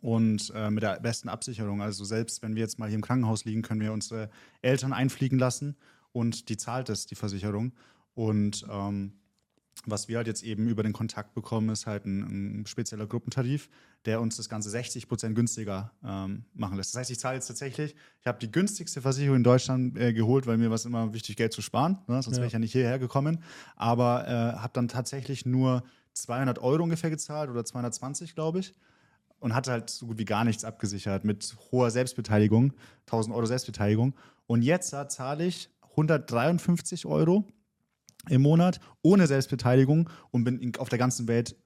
und äh, mit der besten Absicherung. Also selbst wenn wir jetzt mal hier im Krankenhaus liegen, können wir unsere Eltern einfliegen lassen und die zahlt es, die Versicherung. Und ähm, was wir halt jetzt eben über den Kontakt bekommen, ist halt ein, ein spezieller Gruppentarif, der uns das Ganze 60 Prozent günstiger ähm, machen lässt. Das heißt, ich zahle jetzt tatsächlich, ich habe die günstigste Versicherung in Deutschland äh, geholt, weil mir was immer wichtig, Geld zu sparen, ne? sonst ja. wäre ich ja nicht hierher gekommen, aber äh, habe dann tatsächlich nur 200 Euro ungefähr gezahlt oder 220, glaube ich. Und hatte halt so gut wie gar nichts abgesichert mit hoher Selbstbeteiligung, 1000 Euro Selbstbeteiligung. Und jetzt zahle ich 153 Euro im Monat ohne Selbstbeteiligung und bin auf der ganzen Welt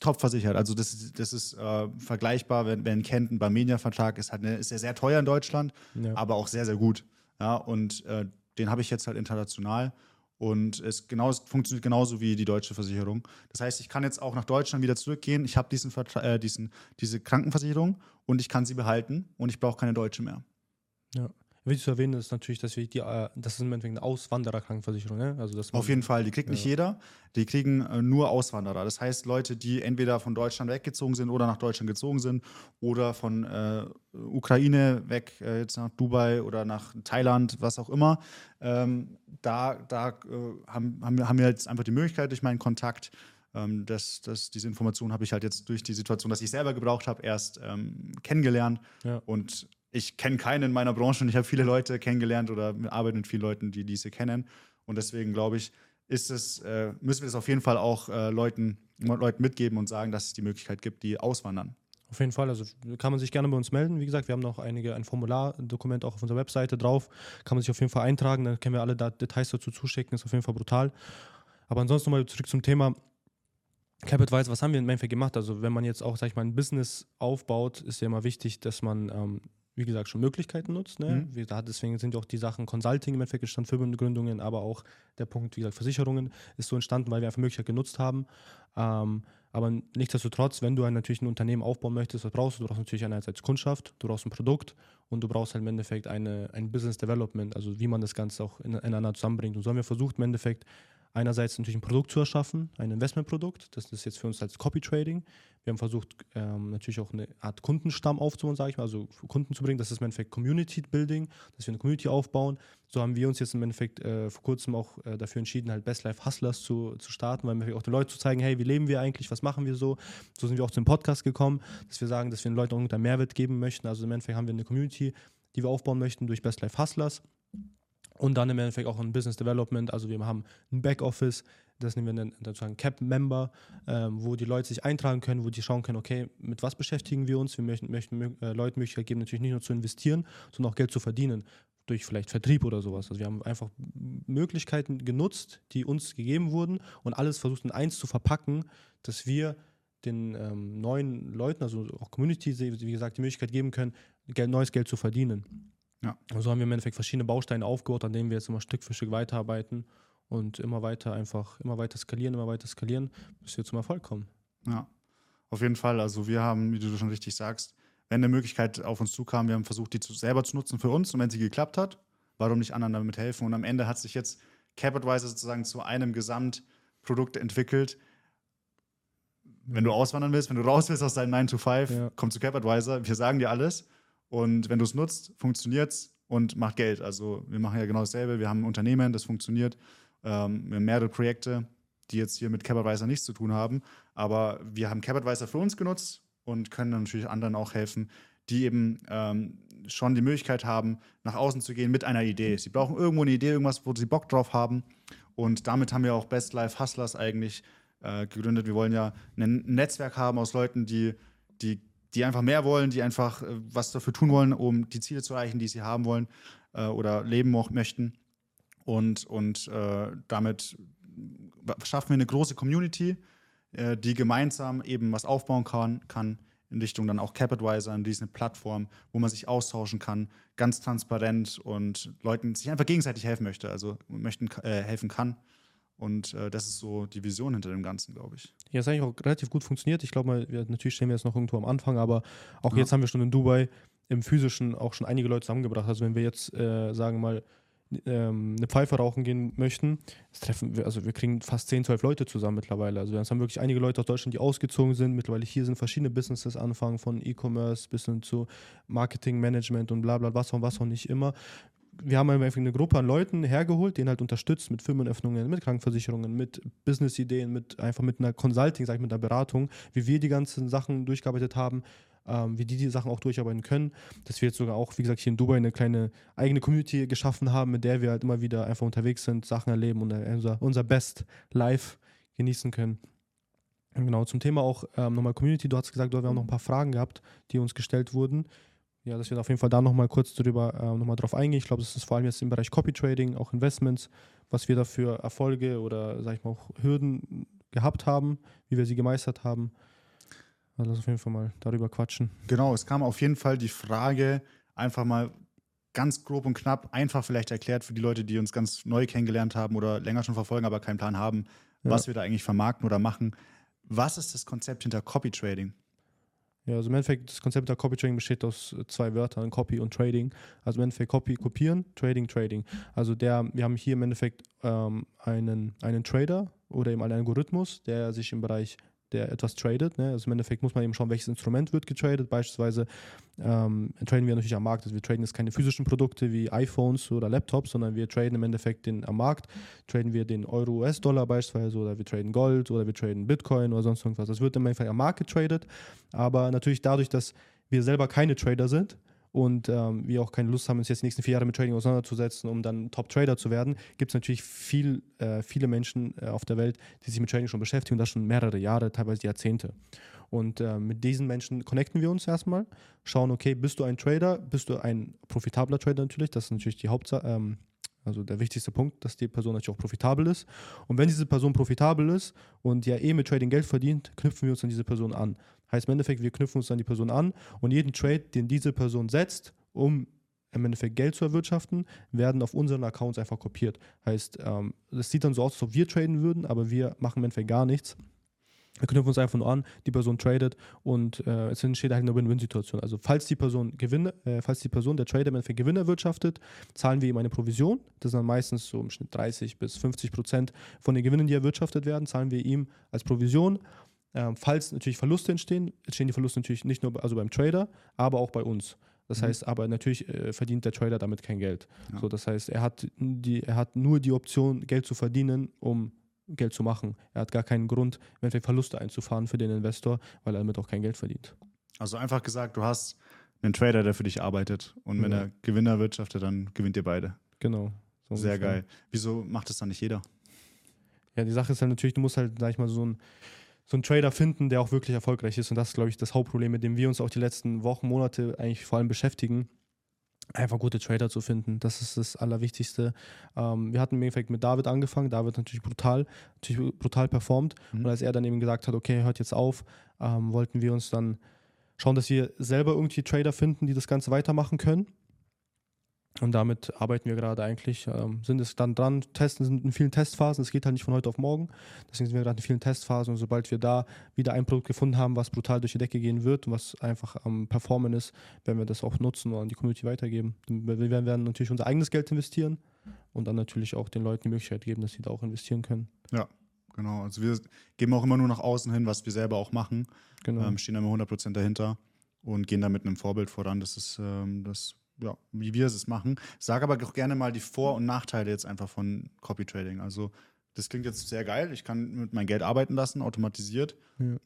top versichert. Also das, das ist äh, vergleichbar, wenn, wenn kennt, ein Barmenia-Vertrag ist halt eine, ist ja sehr teuer in Deutschland, ja. aber auch sehr, sehr gut. Ja, und äh, den habe ich jetzt halt international und es genau, es funktioniert genauso wie die deutsche Versicherung. Das heißt, ich kann jetzt auch nach Deutschland wieder zurückgehen. Ich habe diesen, äh, diesen, diese Krankenversicherung und ich kann sie behalten und ich brauche keine deutsche mehr. Ja. Wichtig zu erwähnen ist natürlich, dass wir die, äh, das ist im Endeffekt eine Auswandererkrankenversicherung. Ne? Also das Auf jeden Fall, die kriegt ja. nicht jeder. Die kriegen äh, nur Auswanderer. Das heißt, Leute, die entweder von Deutschland weggezogen sind oder nach Deutschland gezogen sind oder von äh, Ukraine weg, äh, jetzt nach Dubai oder nach Thailand, was auch immer. Ähm, da da äh, haben, haben wir jetzt einfach die Möglichkeit durch meinen Kontakt, ähm, das, das, diese Information habe ich halt jetzt durch die Situation, dass ich selber gebraucht habe, erst ähm, kennengelernt. Ja. Und ich kenne keinen in meiner Branche und ich habe viele Leute kennengelernt oder arbeite mit vielen Leuten, die diese kennen. Und deswegen glaube ich, ist es, äh, müssen wir das auf jeden Fall auch äh, Leuten, Leuten mitgeben und sagen, dass es die Möglichkeit gibt, die auswandern. Auf jeden Fall, also kann man sich gerne bei uns melden. Wie gesagt, wir haben noch einige, ein Formulardokument auch auf unserer Webseite drauf. Kann man sich auf jeden Fall eintragen, dann können wir alle Details dazu zuschicken, ist auf jeden Fall brutal. Aber ansonsten nochmal zurück zum Thema. CapAdvice, was haben wir im Endeffekt gemacht? Also, wenn man jetzt auch, sag ich mal, ein Business aufbaut, ist ja immer wichtig, dass man ähm, wie gesagt, schon Möglichkeiten nutzt. Ne? Mhm. deswegen sind auch die Sachen Consulting im Endeffekt entstanden, Firmengründungen, aber auch der Punkt, wie gesagt, Versicherungen ist so entstanden, weil wir einfach Möglichkeit genutzt haben. Ähm, aber nichtsdestotrotz, wenn du ein, natürlich ein Unternehmen aufbauen möchtest, was brauchst du? Du brauchst natürlich einerseits Kundschaft, du brauchst ein Produkt und du brauchst halt im Endeffekt eine, ein Business Development, also wie man das Ganze auch ineinander zusammenbringt. Und so haben wir versucht, im Endeffekt einerseits natürlich ein Produkt zu erschaffen, ein Investmentprodukt. Das ist jetzt für uns als Copy Trading. Wir haben versucht, ähm, natürlich auch eine Art Kundenstamm aufzubauen, sage ich mal, also Kunden zu bringen. Das ist im Endeffekt Community Building, dass wir eine Community aufbauen. So haben wir uns jetzt im Endeffekt äh, vor kurzem auch äh, dafür entschieden, halt Best Life Hustlers zu, zu starten, weil wir auch den Leuten zu zeigen, hey, wie leben wir eigentlich, was machen wir so. So sind wir auch zum Podcast gekommen, dass wir sagen, dass wir den Leuten auch einen Mehrwert geben möchten. Also im Endeffekt haben wir eine Community, die wir aufbauen möchten durch Best Life Hustlers. Und dann im Endeffekt auch ein Business Development. Also wir haben ein Backoffice, das nehmen wir dann sozusagen Cap-Member, ähm, wo die Leute sich eintragen können, wo die schauen können, okay, mit was beschäftigen wir uns? Wir möchten, möchten äh, Leuten Möglichkeit geben, natürlich nicht nur zu investieren, sondern auch Geld zu verdienen. durch vielleicht Vertrieb oder sowas. Also wir haben einfach Möglichkeiten genutzt, die uns gegeben wurden und alles versucht in eins zu verpacken, dass wir den ähm, neuen Leuten, also auch Community, wie gesagt, die Möglichkeit geben können, Geld, neues Geld zu verdienen. Ja. Und so haben wir im Endeffekt verschiedene Bausteine aufgebaut, an denen wir jetzt immer Stück für Stück weiterarbeiten und immer weiter einfach, immer weiter skalieren, immer weiter skalieren, bis wir zum Erfolg kommen. Ja, auf jeden Fall. Also wir haben, wie du schon richtig sagst, wenn eine Möglichkeit auf uns zukam, wir haben versucht, die zu, selber zu nutzen für uns und wenn sie geklappt hat, warum nicht anderen damit helfen? Und am Ende hat sich jetzt CapAdvisor sozusagen zu einem Gesamtprodukt entwickelt. Wenn du auswandern willst, wenn du raus willst aus deinem 9 to 5, ja. komm zu CapAdvisor. Wir sagen dir alles. Und wenn du es nutzt, funktioniert es und macht Geld. Also wir machen ja genau dasselbe. Wir haben ein Unternehmen, das funktioniert. Ähm, wir haben mehrere Projekte, die jetzt hier mit CapAdvisor nichts zu tun haben. Aber wir haben CapAdvisor für uns genutzt und können natürlich anderen auch helfen, die eben ähm, schon die Möglichkeit haben, nach außen zu gehen mit einer Idee. Sie brauchen irgendwo eine Idee, irgendwas, wo sie Bock drauf haben. Und damit haben wir auch Best Life Hustlers eigentlich äh, gegründet. Wir wollen ja ein Netzwerk haben aus Leuten, die, die, die einfach mehr wollen, die einfach äh, was dafür tun wollen, um die Ziele zu erreichen, die sie haben wollen äh, oder leben möchten. Und, und äh, damit schaffen wir eine große Community, äh, die gemeinsam eben was aufbauen kann, kann in Richtung dann auch CapAdvisor, in diese Plattform, wo man sich austauschen kann, ganz transparent und Leuten sich einfach gegenseitig helfen möchte, also möchten äh, helfen kann. Und äh, das ist so die Vision hinter dem Ganzen, glaube ich. Ja, es hat eigentlich auch relativ gut funktioniert. Ich glaube mal, natürlich stehen wir jetzt noch irgendwo am Anfang, aber auch ja. jetzt haben wir schon in Dubai im Physischen auch schon einige Leute zusammengebracht. Also wenn wir jetzt, äh, sagen wir mal, ähm, eine Pfeife rauchen gehen möchten, das treffen wir, also wir kriegen fast 10, 12 Leute zusammen mittlerweile. Also wir haben wirklich einige Leute aus Deutschland, die ausgezogen sind. Mittlerweile hier sind verschiedene Businesses anfangen, von E-Commerce bis hin zu Marketing, Management und bla bla, was auch, was auch nicht immer. Wir haben einfach eine Gruppe an Leuten hergeholt, denen halt unterstützt mit Firmenöffnungen, mit Krankenversicherungen, mit Businessideen, mit einfach mit einer Consulting, sag ich, mit einer Beratung, wie wir die ganzen Sachen durchgearbeitet haben ähm, wie die die Sachen auch durcharbeiten können. Dass wir jetzt sogar auch, wie gesagt, hier in Dubai eine kleine eigene Community geschaffen haben, mit der wir halt immer wieder einfach unterwegs sind, Sachen erleben und unser, unser Best Life genießen können. Genau, zum Thema auch ähm, nochmal Community. Du hast gesagt, du hast noch ein paar Fragen gehabt, die uns gestellt wurden. Ja, dass wir auf jeden Fall da nochmal kurz darüber äh, nochmal drauf eingehen. Ich glaube, das ist vor allem jetzt im Bereich Copy Trading, auch Investments, was wir da für Erfolge oder, sag ich mal, auch Hürden gehabt haben, wie wir sie gemeistert haben. Also lass auf jeden Fall mal darüber quatschen. Genau, es kam auf jeden Fall die Frage, einfach mal ganz grob und knapp, einfach vielleicht erklärt für die Leute, die uns ganz neu kennengelernt haben oder länger schon verfolgen, aber keinen Plan haben, ja. was wir da eigentlich vermarkten oder machen. Was ist das Konzept hinter Copy Trading? Ja, also im Endeffekt, das Konzept der Copy Trading besteht aus zwei Wörtern, Copy und Trading. Also im Endeffekt Copy, kopieren, Trading, Trading. Also der, wir haben hier im Endeffekt ähm, einen, einen Trader oder eben einen Algorithmus, der sich im Bereich der etwas tradet. Ne? Also im Endeffekt muss man eben schauen, welches Instrument wird getradet. Beispielsweise ähm, traden wir natürlich am Markt. Also wir traden jetzt keine physischen Produkte wie iPhones oder Laptops, sondern wir traden im Endeffekt den am Markt. Traden wir den Euro, US-Dollar beispielsweise oder wir traden Gold oder wir traden Bitcoin oder sonst irgendwas. Das wird im Endeffekt am Markt getradet. Aber natürlich dadurch, dass wir selber keine Trader sind, und ähm, wir auch keine Lust haben, uns jetzt die nächsten vier Jahre mit Trading auseinanderzusetzen, um dann Top-Trader zu werden, gibt es natürlich viel, äh, viele Menschen äh, auf der Welt, die sich mit Trading schon beschäftigen und das schon mehrere Jahre, teilweise Jahrzehnte. Und äh, mit diesen Menschen connecten wir uns erstmal, schauen, okay, bist du ein Trader, bist du ein profitabler Trader natürlich, das ist natürlich die Hauptsache. Ähm, also der wichtigste Punkt, dass die Person natürlich auch profitabel ist. Und wenn diese Person profitabel ist und ja eh mit Trading Geld verdient, knüpfen wir uns an diese Person an. Heißt im Endeffekt, wir knüpfen uns an die Person an und jeden Trade, den diese Person setzt, um im Endeffekt Geld zu erwirtschaften, werden auf unseren Accounts einfach kopiert. Heißt, ähm, das sieht dann so aus, als ob wir traden würden, aber wir machen im Endeffekt gar nichts. Wir knüpfen uns einfach nur an, die Person tradet und äh, es entsteht halt eine Win-Win-Situation. Also falls die Person Gewinne, äh, falls die Person, der Trader im Endeffekt Gewinn erwirtschaftet, zahlen wir ihm eine Provision. Das sind dann meistens so im Schnitt 30 bis 50 Prozent von den Gewinnen, die erwirtschaftet werden, zahlen wir ihm als Provision ähm, falls natürlich Verluste entstehen, entstehen die Verluste natürlich nicht nur also beim Trader, aber auch bei uns. Das mhm. heißt, aber natürlich äh, verdient der Trader damit kein Geld. Ja. So, das heißt, er hat, die, er hat nur die Option, Geld zu verdienen, um Geld zu machen. Er hat gar keinen Grund, eventuell Verluste einzufahren für den Investor, weil er damit auch kein Geld verdient. Also einfach gesagt, du hast einen Trader, der für dich arbeitet und ja. wenn er Gewinner wirtschaftet, dann gewinnt ihr beide. Genau. So Sehr ungefähr. geil. Wieso macht es dann nicht jeder? Ja, die Sache ist halt natürlich, du musst halt, sag ich mal, so ein so einen Trader finden, der auch wirklich erfolgreich ist. Und das ist, glaube ich, das Hauptproblem, mit dem wir uns auch die letzten Wochen, Monate eigentlich vor allem beschäftigen. einfach gute Trader zu finden. Das ist das Allerwichtigste. Ähm, wir hatten im Endeffekt mit David angefangen. David natürlich brutal, natürlich brutal performt. Mhm. Und als er dann eben gesagt hat, okay, hört jetzt auf, ähm, wollten wir uns dann schauen, dass wir selber irgendwie Trader finden, die das Ganze weitermachen können. Und damit arbeiten wir gerade eigentlich, ähm, sind es dann dran, testen, sind in vielen Testphasen, es geht halt nicht von heute auf morgen, deswegen sind wir gerade in vielen Testphasen und sobald wir da wieder ein Produkt gefunden haben, was brutal durch die Decke gehen wird und was einfach am Performen ist, werden wir das auch nutzen und an die Community weitergeben. Wir werden natürlich unser eigenes Geld investieren und dann natürlich auch den Leuten die Möglichkeit geben, dass sie da auch investieren können. Ja, genau. Also wir geben auch immer nur nach außen hin, was wir selber auch machen. Genau. Ähm, stehen immer 100% dahinter und gehen da mit einem Vorbild voran. Das ist ähm, das ja, wie wir es machen. Sag aber auch gerne mal die Vor- und Nachteile jetzt einfach von Copy Trading. Also, das klingt jetzt sehr geil. Ich kann mit meinem Geld arbeiten lassen, automatisiert. Ja.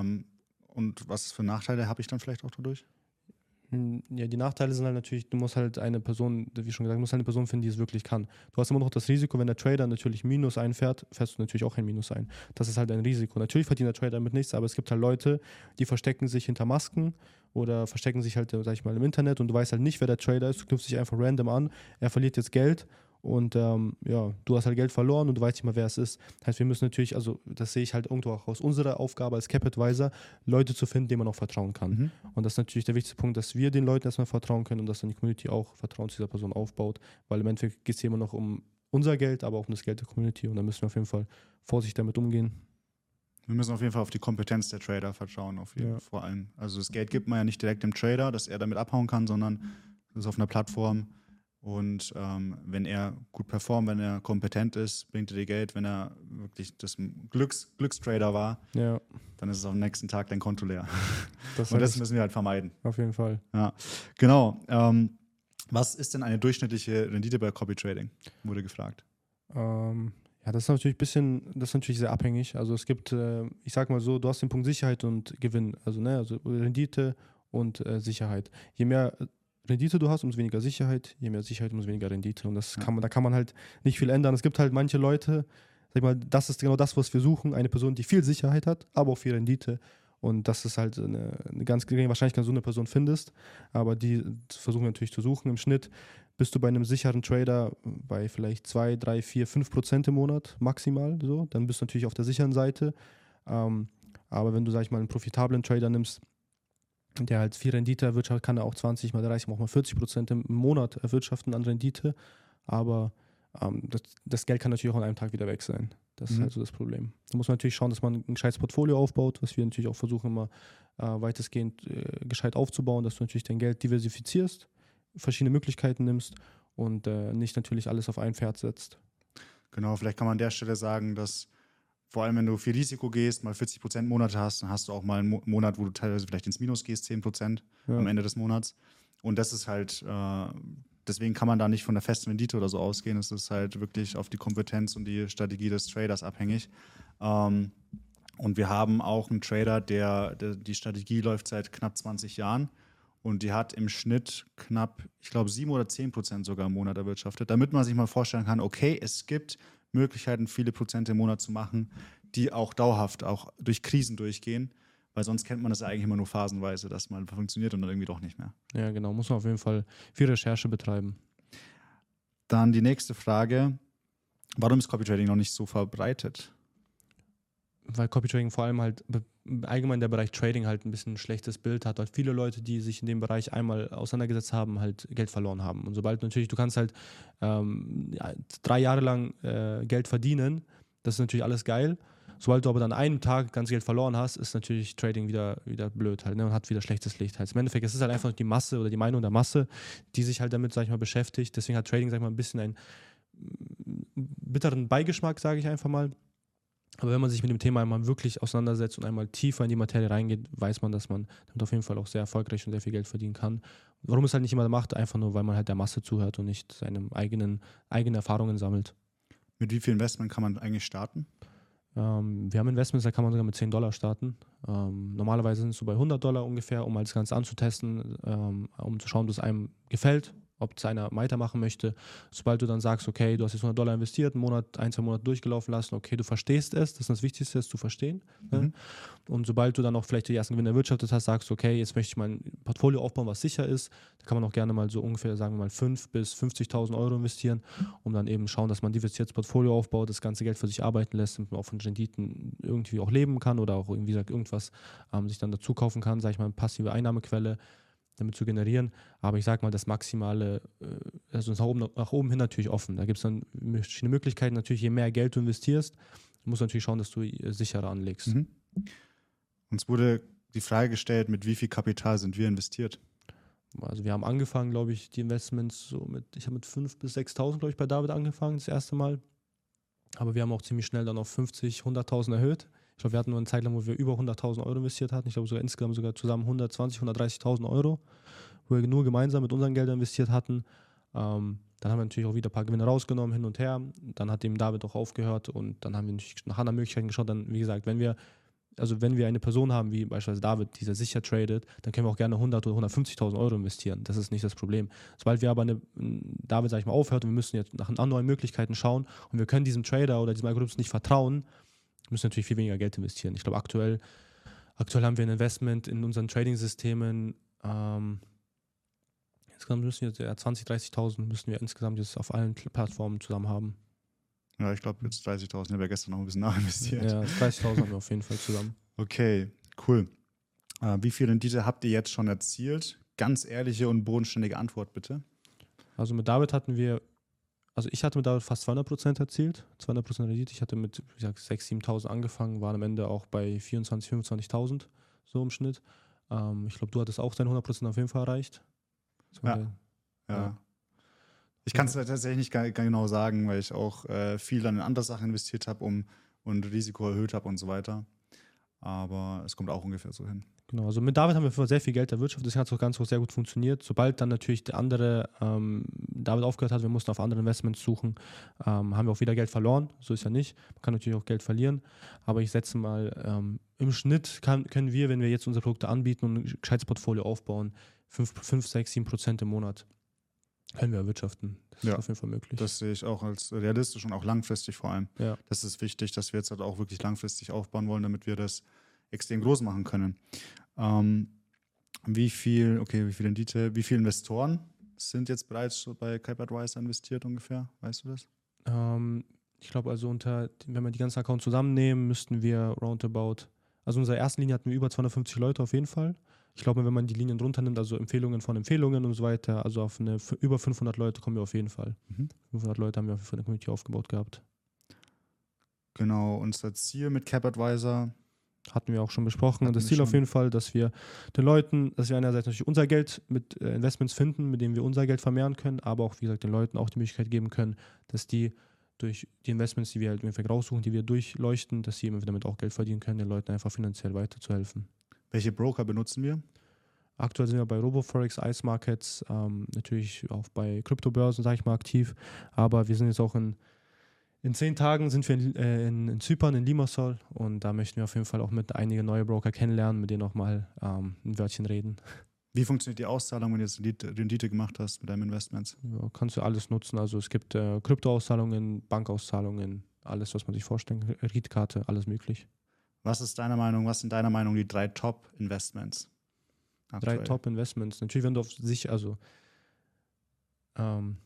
Ähm, und was für Nachteile habe ich dann vielleicht auch dadurch? Hm, ja, die Nachteile sind halt natürlich, du musst halt eine Person, wie schon gesagt, du musst halt eine Person finden, die es wirklich kann. Du hast immer noch das Risiko, wenn der Trader natürlich Minus einfährt, fährst du natürlich auch ein Minus ein. Das ist halt ein Risiko. Natürlich verdient der Trader damit nichts, aber es gibt halt Leute, die verstecken sich hinter Masken oder verstecken sich halt, sag ich mal, im Internet und du weißt halt nicht, wer der Trader ist. Du knüpfst dich einfach random an, er verliert jetzt Geld und ähm, ja, du hast halt Geld verloren und du weißt nicht mal, wer es ist. Das heißt, wir müssen natürlich, also das sehe ich halt irgendwo auch aus unserer Aufgabe als Cap Advisor, Leute zu finden, denen man auch vertrauen kann. Mhm. Und das ist natürlich der wichtigste Punkt, dass wir den Leuten erstmal vertrauen können und dass dann die Community auch Vertrauen zu dieser Person aufbaut, weil im Endeffekt geht es hier immer noch um unser Geld, aber auch um das Geld der Community und da müssen wir auf jeden Fall vorsichtig damit umgehen. Wir müssen auf jeden Fall auf die Kompetenz der Trader vertrauen, auf jeden, ja. vor allem. Also das Geld gibt man ja nicht direkt dem Trader, dass er damit abhauen kann, sondern das ist auf einer Plattform. Und ähm, wenn er gut performt, wenn er kompetent ist, bringt er dir Geld. Wenn er wirklich das Glücks, Glückstrader war, ja. dann ist es am nächsten Tag dein Konto leer. Das Und das müssen wir halt vermeiden. Auf jeden Fall. Ja, genau. Ähm, was ist denn eine durchschnittliche Rendite bei Copy Trading? Wurde gefragt. Ähm, ja, das ist natürlich ein bisschen, das ist natürlich sehr abhängig. Also es gibt, äh, ich sag mal so, du hast den Punkt Sicherheit und Gewinn, also ne, also Rendite und äh, Sicherheit. Je mehr Rendite du hast, umso weniger Sicherheit, je mehr Sicherheit, umso weniger Rendite. Und das kann man, da kann man halt nicht viel ändern. Es gibt halt manche Leute, sag ich mal, das ist genau das, was wir suchen, eine Person, die viel Sicherheit hat, aber auch viel Rendite. Und das ist halt eine, eine ganz geringe Wahrscheinlichkeit, dass du eine Person findest. Aber die versuchen wir natürlich zu suchen. Im Schnitt bist du bei einem sicheren Trader bei vielleicht 2, 3, 4, 5 Prozent im Monat maximal. So. Dann bist du natürlich auf der sicheren Seite. Ähm, aber wenn du, sag ich mal, einen profitablen Trader nimmst, der halt viel Rendite erwirtschaftet, kann er auch 20 mal 30, auch mal 40 Prozent im Monat erwirtschaften an Rendite. Aber ähm, das, das, Geld kann natürlich auch an einem Tag wieder weg sein. Das mhm. ist halt so das Problem. Da muss man natürlich schauen, dass man ein gescheites Portfolio aufbaut, was wir natürlich auch versuchen, immer äh, weitestgehend äh, gescheit aufzubauen, dass du natürlich dein Geld diversifizierst, verschiedene Möglichkeiten nimmst und äh, nicht natürlich alles auf ein Pferd setzt. Genau, vielleicht kann man an der Stelle sagen, dass vor allem, wenn du viel Risiko gehst, mal 40 Prozent Monate hast, dann hast du auch mal einen Monat, wo du teilweise vielleicht ins Minus gehst, 10 Prozent ja. am Ende des Monats. Und das ist halt, äh, deswegen kann man da nicht von der festen Rendite oder so ausgehen. Es ist halt wirklich auf die Kompetenz und die Strategie des Traders abhängig. Ähm, und wir haben auch einen Trader, der, der, die Strategie läuft seit knapp 20 Jahren und die hat im Schnitt knapp, ich glaube, 7 oder 10 Prozent sogar im Monat erwirtschaftet, damit man sich mal vorstellen kann, okay, es gibt Möglichkeiten, viele Prozente im Monat zu machen, die auch dauerhaft, auch durch Krisen durchgehen. Weil sonst kennt man das eigentlich immer nur phasenweise, dass mal funktioniert und dann irgendwie doch nicht mehr. Ja, genau. Muss man auf jeden Fall viel Recherche betreiben. Dann die nächste Frage. Warum ist Copy Trading noch nicht so verbreitet? Weil Copy Trading vor allem halt allgemein der Bereich Trading halt ein bisschen ein schlechtes Bild hat, weil viele Leute, die sich in dem Bereich einmal auseinandergesetzt haben, halt Geld verloren haben. Und sobald natürlich, du kannst halt ähm, drei Jahre lang äh, Geld verdienen, das ist natürlich alles geil. Sobald du aber dann einen Tag ganz Geld verloren hast, ist natürlich Trading wieder, wieder blöd halt ne, und hat wieder schlechtes Licht. Halt. Im Endeffekt ist es halt einfach die Masse oder die Meinung der Masse, die sich halt damit, sag ich mal, beschäftigt. Deswegen hat Trading, sag ich mal, ein bisschen einen bitteren Beigeschmack, sage ich einfach mal. Aber wenn man sich mit dem Thema einmal wirklich auseinandersetzt und einmal tiefer in die Materie reingeht, weiß man, dass man damit auf jeden Fall auch sehr erfolgreich und sehr viel Geld verdienen kann. Warum es halt nicht jemand macht, einfach nur, weil man halt der Masse zuhört und nicht seine eigenen, eigenen Erfahrungen sammelt. Mit wie viel Investment kann man eigentlich starten? Ähm, wir haben Investments, da kann man sogar mit 10 Dollar starten. Ähm, normalerweise sind es so bei 100 Dollar ungefähr, um halt das Ganze anzutesten, ähm, um zu schauen, ob es einem gefällt ob es einer weitermachen möchte. Sobald du dann sagst, okay, du hast jetzt 100 Dollar investiert, einen Monat, ein, zwei Monate durchgelaufen lassen, okay, du verstehst es, das ist das Wichtigste, es zu verstehen. Ne? Mhm. Ne? Und sobald du dann auch vielleicht die ersten Gewinne erwirtschaftet hast, sagst du, okay, jetzt möchte ich mein Portfolio aufbauen, was sicher ist. Da kann man auch gerne mal so ungefähr, sagen wir mal, 5.000 bis 50.000 Euro investieren, um dann eben schauen, dass man diversifiziertes Portfolio aufbaut, das ganze Geld für sich arbeiten lässt, damit man auch von Renditen irgendwie auch leben kann oder auch irgendwie sagt, irgendwas ähm, sich dann dazu kaufen kann, sage ich mal, eine passive Einnahmequelle damit zu generieren. Aber ich sage mal, das Maximale, äh, also nach oben, nach oben hin natürlich offen. Da gibt es dann verschiedene Möglichkeiten. Natürlich, je mehr Geld du investierst, musst du natürlich schauen, dass du äh, sicherer anlegst. Mhm. Uns wurde die Frage gestellt, mit wie viel Kapital sind wir investiert? Also wir haben angefangen, glaube ich, die Investments so mit, ich habe mit 5.000 bis 6.000, glaube ich, bei David angefangen, das erste Mal. Aber wir haben auch ziemlich schnell dann auf 50, 100.000 erhöht. Ich glaube, wir hatten nur eine Zeit lang, wo wir über 100.000 Euro investiert hatten. Ich glaube, sogar insgesamt sogar zusammen 120.000, 130.000 Euro, wo wir nur gemeinsam mit unseren Geldern investiert hatten. Ähm, dann haben wir natürlich auch wieder ein paar Gewinne rausgenommen, hin und her. Dann hat dem David auch aufgehört und dann haben wir natürlich nach anderen Möglichkeiten geschaut. Dann, wie gesagt, wenn wir, also wenn wir eine Person haben, wie beispielsweise David, dieser sicher tradet, dann können wir auch gerne 100 oder 150.000 Euro investieren. Das ist nicht das Problem. Sobald wir aber eine, David, sag ich mal, aufhört und wir müssen jetzt nach neuen Möglichkeiten schauen und wir können diesem Trader oder diesem Algorithmus nicht vertrauen, müssen natürlich viel weniger Geld investieren. Ich glaube, aktuell, aktuell haben wir ein Investment in unseren Trading-Systemen. Ähm, insgesamt müssen wir ja 20.000, 30.000 müssen wir insgesamt jetzt auf allen Plattformen zusammen haben. Ja, ich glaube jetzt 30.000. Ich habe ja gestern noch ein bisschen nachinvestiert. Ja, 30.000 haben wir auf jeden Fall zusammen. Okay, cool. Äh, wie viel Rendite habt ihr jetzt schon erzielt? Ganz ehrliche und bodenständige Antwort bitte. Also mit David hatten wir also ich hatte mit da fast 200 Prozent erzielt, 200 Prozent Rendite. Ich hatte mit, wie gesagt, 6.000, 7.000 angefangen, waren am Ende auch bei 24.000, 25.000 so im Schnitt. Ähm, ich glaube, du hattest auch deine 100 Prozent auf jeden Fall erreicht. Ja. Der, ja. ja. Ich kann es tatsächlich nicht gar, gar, genau sagen, weil ich auch äh, viel dann in andere Sachen investiert habe um, und Risiko erhöht habe und so weiter. Aber es kommt auch ungefähr so hin. Genau, also mit David haben wir sehr viel Geld erwirtschaftet, das hat auch ganz sehr gut funktioniert. Sobald dann natürlich der andere ähm, David aufgehört hat, wir mussten auf andere Investments suchen, ähm, haben wir auch wieder Geld verloren. So ist ja nicht. Man kann natürlich auch Geld verlieren. Aber ich setze mal, ähm, im Schnitt kann, können wir, wenn wir jetzt unsere Produkte anbieten und ein gescheites Portfolio aufbauen, 5, 5 6, 7 Prozent im Monat können wir erwirtschaften. Das ja, ist auf jeden Fall möglich. Das sehe ich auch als realistisch und auch langfristig vor allem. Ja. Das ist wichtig, dass wir jetzt halt auch wirklich langfristig aufbauen wollen, damit wir das extrem groß machen können. Ähm, wie viel, okay, wie viel Rendite, wie viele Investoren sind jetzt bereits bei Advisor investiert ungefähr? Weißt du das? Ähm, ich glaube also unter, wenn wir die ganzen Accounts zusammennehmen, müssten wir roundabout, also in unserer ersten Linie hatten wir über 250 Leute auf jeden Fall. Ich glaube, wenn man die Linien drunter nimmt, also Empfehlungen von Empfehlungen und so weiter, also auf eine über 500 Leute kommen wir auf jeden Fall. Mhm. 500 Leute haben wir für eine Community aufgebaut gehabt. Genau, unser Ziel mit Cap Advisor hatten wir auch schon besprochen. Hatten das Ziel auf jeden Fall, dass wir den Leuten, dass wir einerseits natürlich unser Geld mit äh, Investments finden, mit denen wir unser Geld vermehren können, aber auch, wie gesagt, den Leuten auch die Möglichkeit geben können, dass die durch die Investments, die wir halt im raussuchen, die wir durchleuchten, dass sie damit auch Geld verdienen können, den Leuten einfach finanziell weiterzuhelfen. Welche Broker benutzen wir? Aktuell sind wir bei RoboForex, Ice Markets, ähm, natürlich auch bei Kryptobörsen, sage ich mal, aktiv, aber wir sind jetzt auch in in zehn Tagen sind wir in, äh, in, in, Zypern, in Limassol und da möchten wir auf jeden Fall auch mit einigen neuen Broker kennenlernen, mit denen auch mal ähm, ein Wörtchen reden. Wie funktioniert die Auszahlung, wenn du jetzt Rendite gemacht hast mit deinem Investments? Ja, kannst du alles nutzen. Also es gibt äh, Kryptoauszahlungen, Bankauszahlungen, alles, was man sich vorstellen kann, Kreditkarte, alles möglich. Was ist deiner Meinung, was sind deiner Meinung die drei Top-Investments? Drei Top-Investments. Natürlich, wenn du auf sich, also ähm,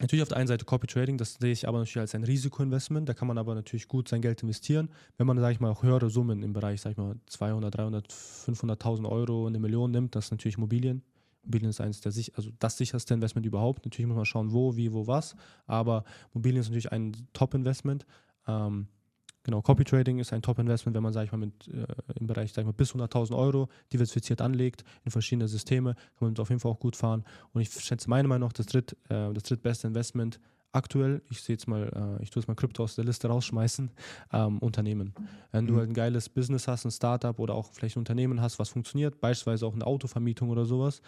Natürlich auf der einen Seite Copy Trading, das sehe ich aber natürlich als ein Risikoinvestment. Da kann man aber natürlich gut sein Geld investieren. Wenn man, sage ich mal, auch höhere Summen im Bereich, sage ich mal, 200, 300, 500.000 Euro, eine Million nimmt, das ist natürlich Immobilien. Immobilien ist eines der also das sicherste Investment überhaupt. Natürlich muss man schauen, wo, wie, wo, was. Aber Immobilien ist natürlich ein Top-Investment. Ähm, Genau, Copy Trading ist ein Top-Investment, wenn man, sage ich mal, mit, äh, im Bereich sag ich mal, bis 100.000 Euro diversifiziert anlegt in verschiedene Systeme, kann man auf jeden Fall auch gut fahren. Und ich schätze meiner Meinung nach das, dritt, äh, das drittbeste Investment aktuell, ich sehe jetzt mal, äh, ich tue es mal Krypto aus der Liste rausschmeißen, ähm, Unternehmen. Wenn mhm. du halt ein geiles Business hast, ein Startup oder auch vielleicht ein Unternehmen hast, was funktioniert, beispielsweise auch eine Autovermietung oder sowas,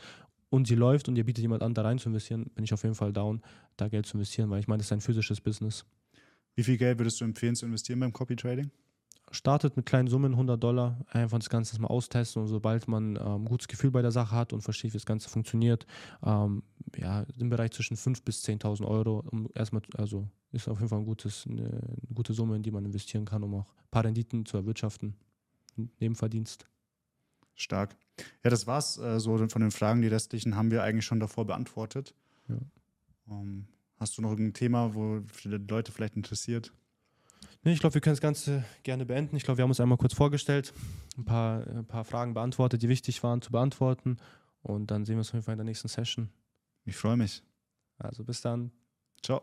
und sie läuft und ihr bietet jemand an, da rein zu investieren, bin ich auf jeden Fall down, da Geld zu investieren, weil ich meine, das ist ein physisches Business. Wie viel Geld würdest du empfehlen zu investieren beim Copy Trading? startet mit kleinen Summen, 100 Dollar, einfach das Ganze mal austesten und sobald man ähm, ein gutes Gefühl bei der Sache hat und versteht, wie das Ganze funktioniert, ähm, ja, im Bereich zwischen 5.000 bis 10.000 Euro, um erstmal, also ist auf jeden Fall ein gutes, eine, eine, gute Summe, in die man investieren kann, um auch ein paar Renditen zu erwirtschaften. Nebenverdienst. Stark. Ja, das war's äh, so von den Fragen. Die restlichen haben wir eigentlich schon davor beantwortet. Ja. Um, ähm, hast du noch irgendein Thema, wo die Leute vielleicht interessiert? Nee, ich glaube, wir können das Ganze gerne beenden. Ich glaube, wir haben uns einmal kurz vorgestellt, ein paar, ein paar Fragen beantwortet, die wichtig waren zu beantworten. Und dann sehen wir uns auf jeden Fall in der nächsten Session. Ich freue mich. Also bis dann. Ciao.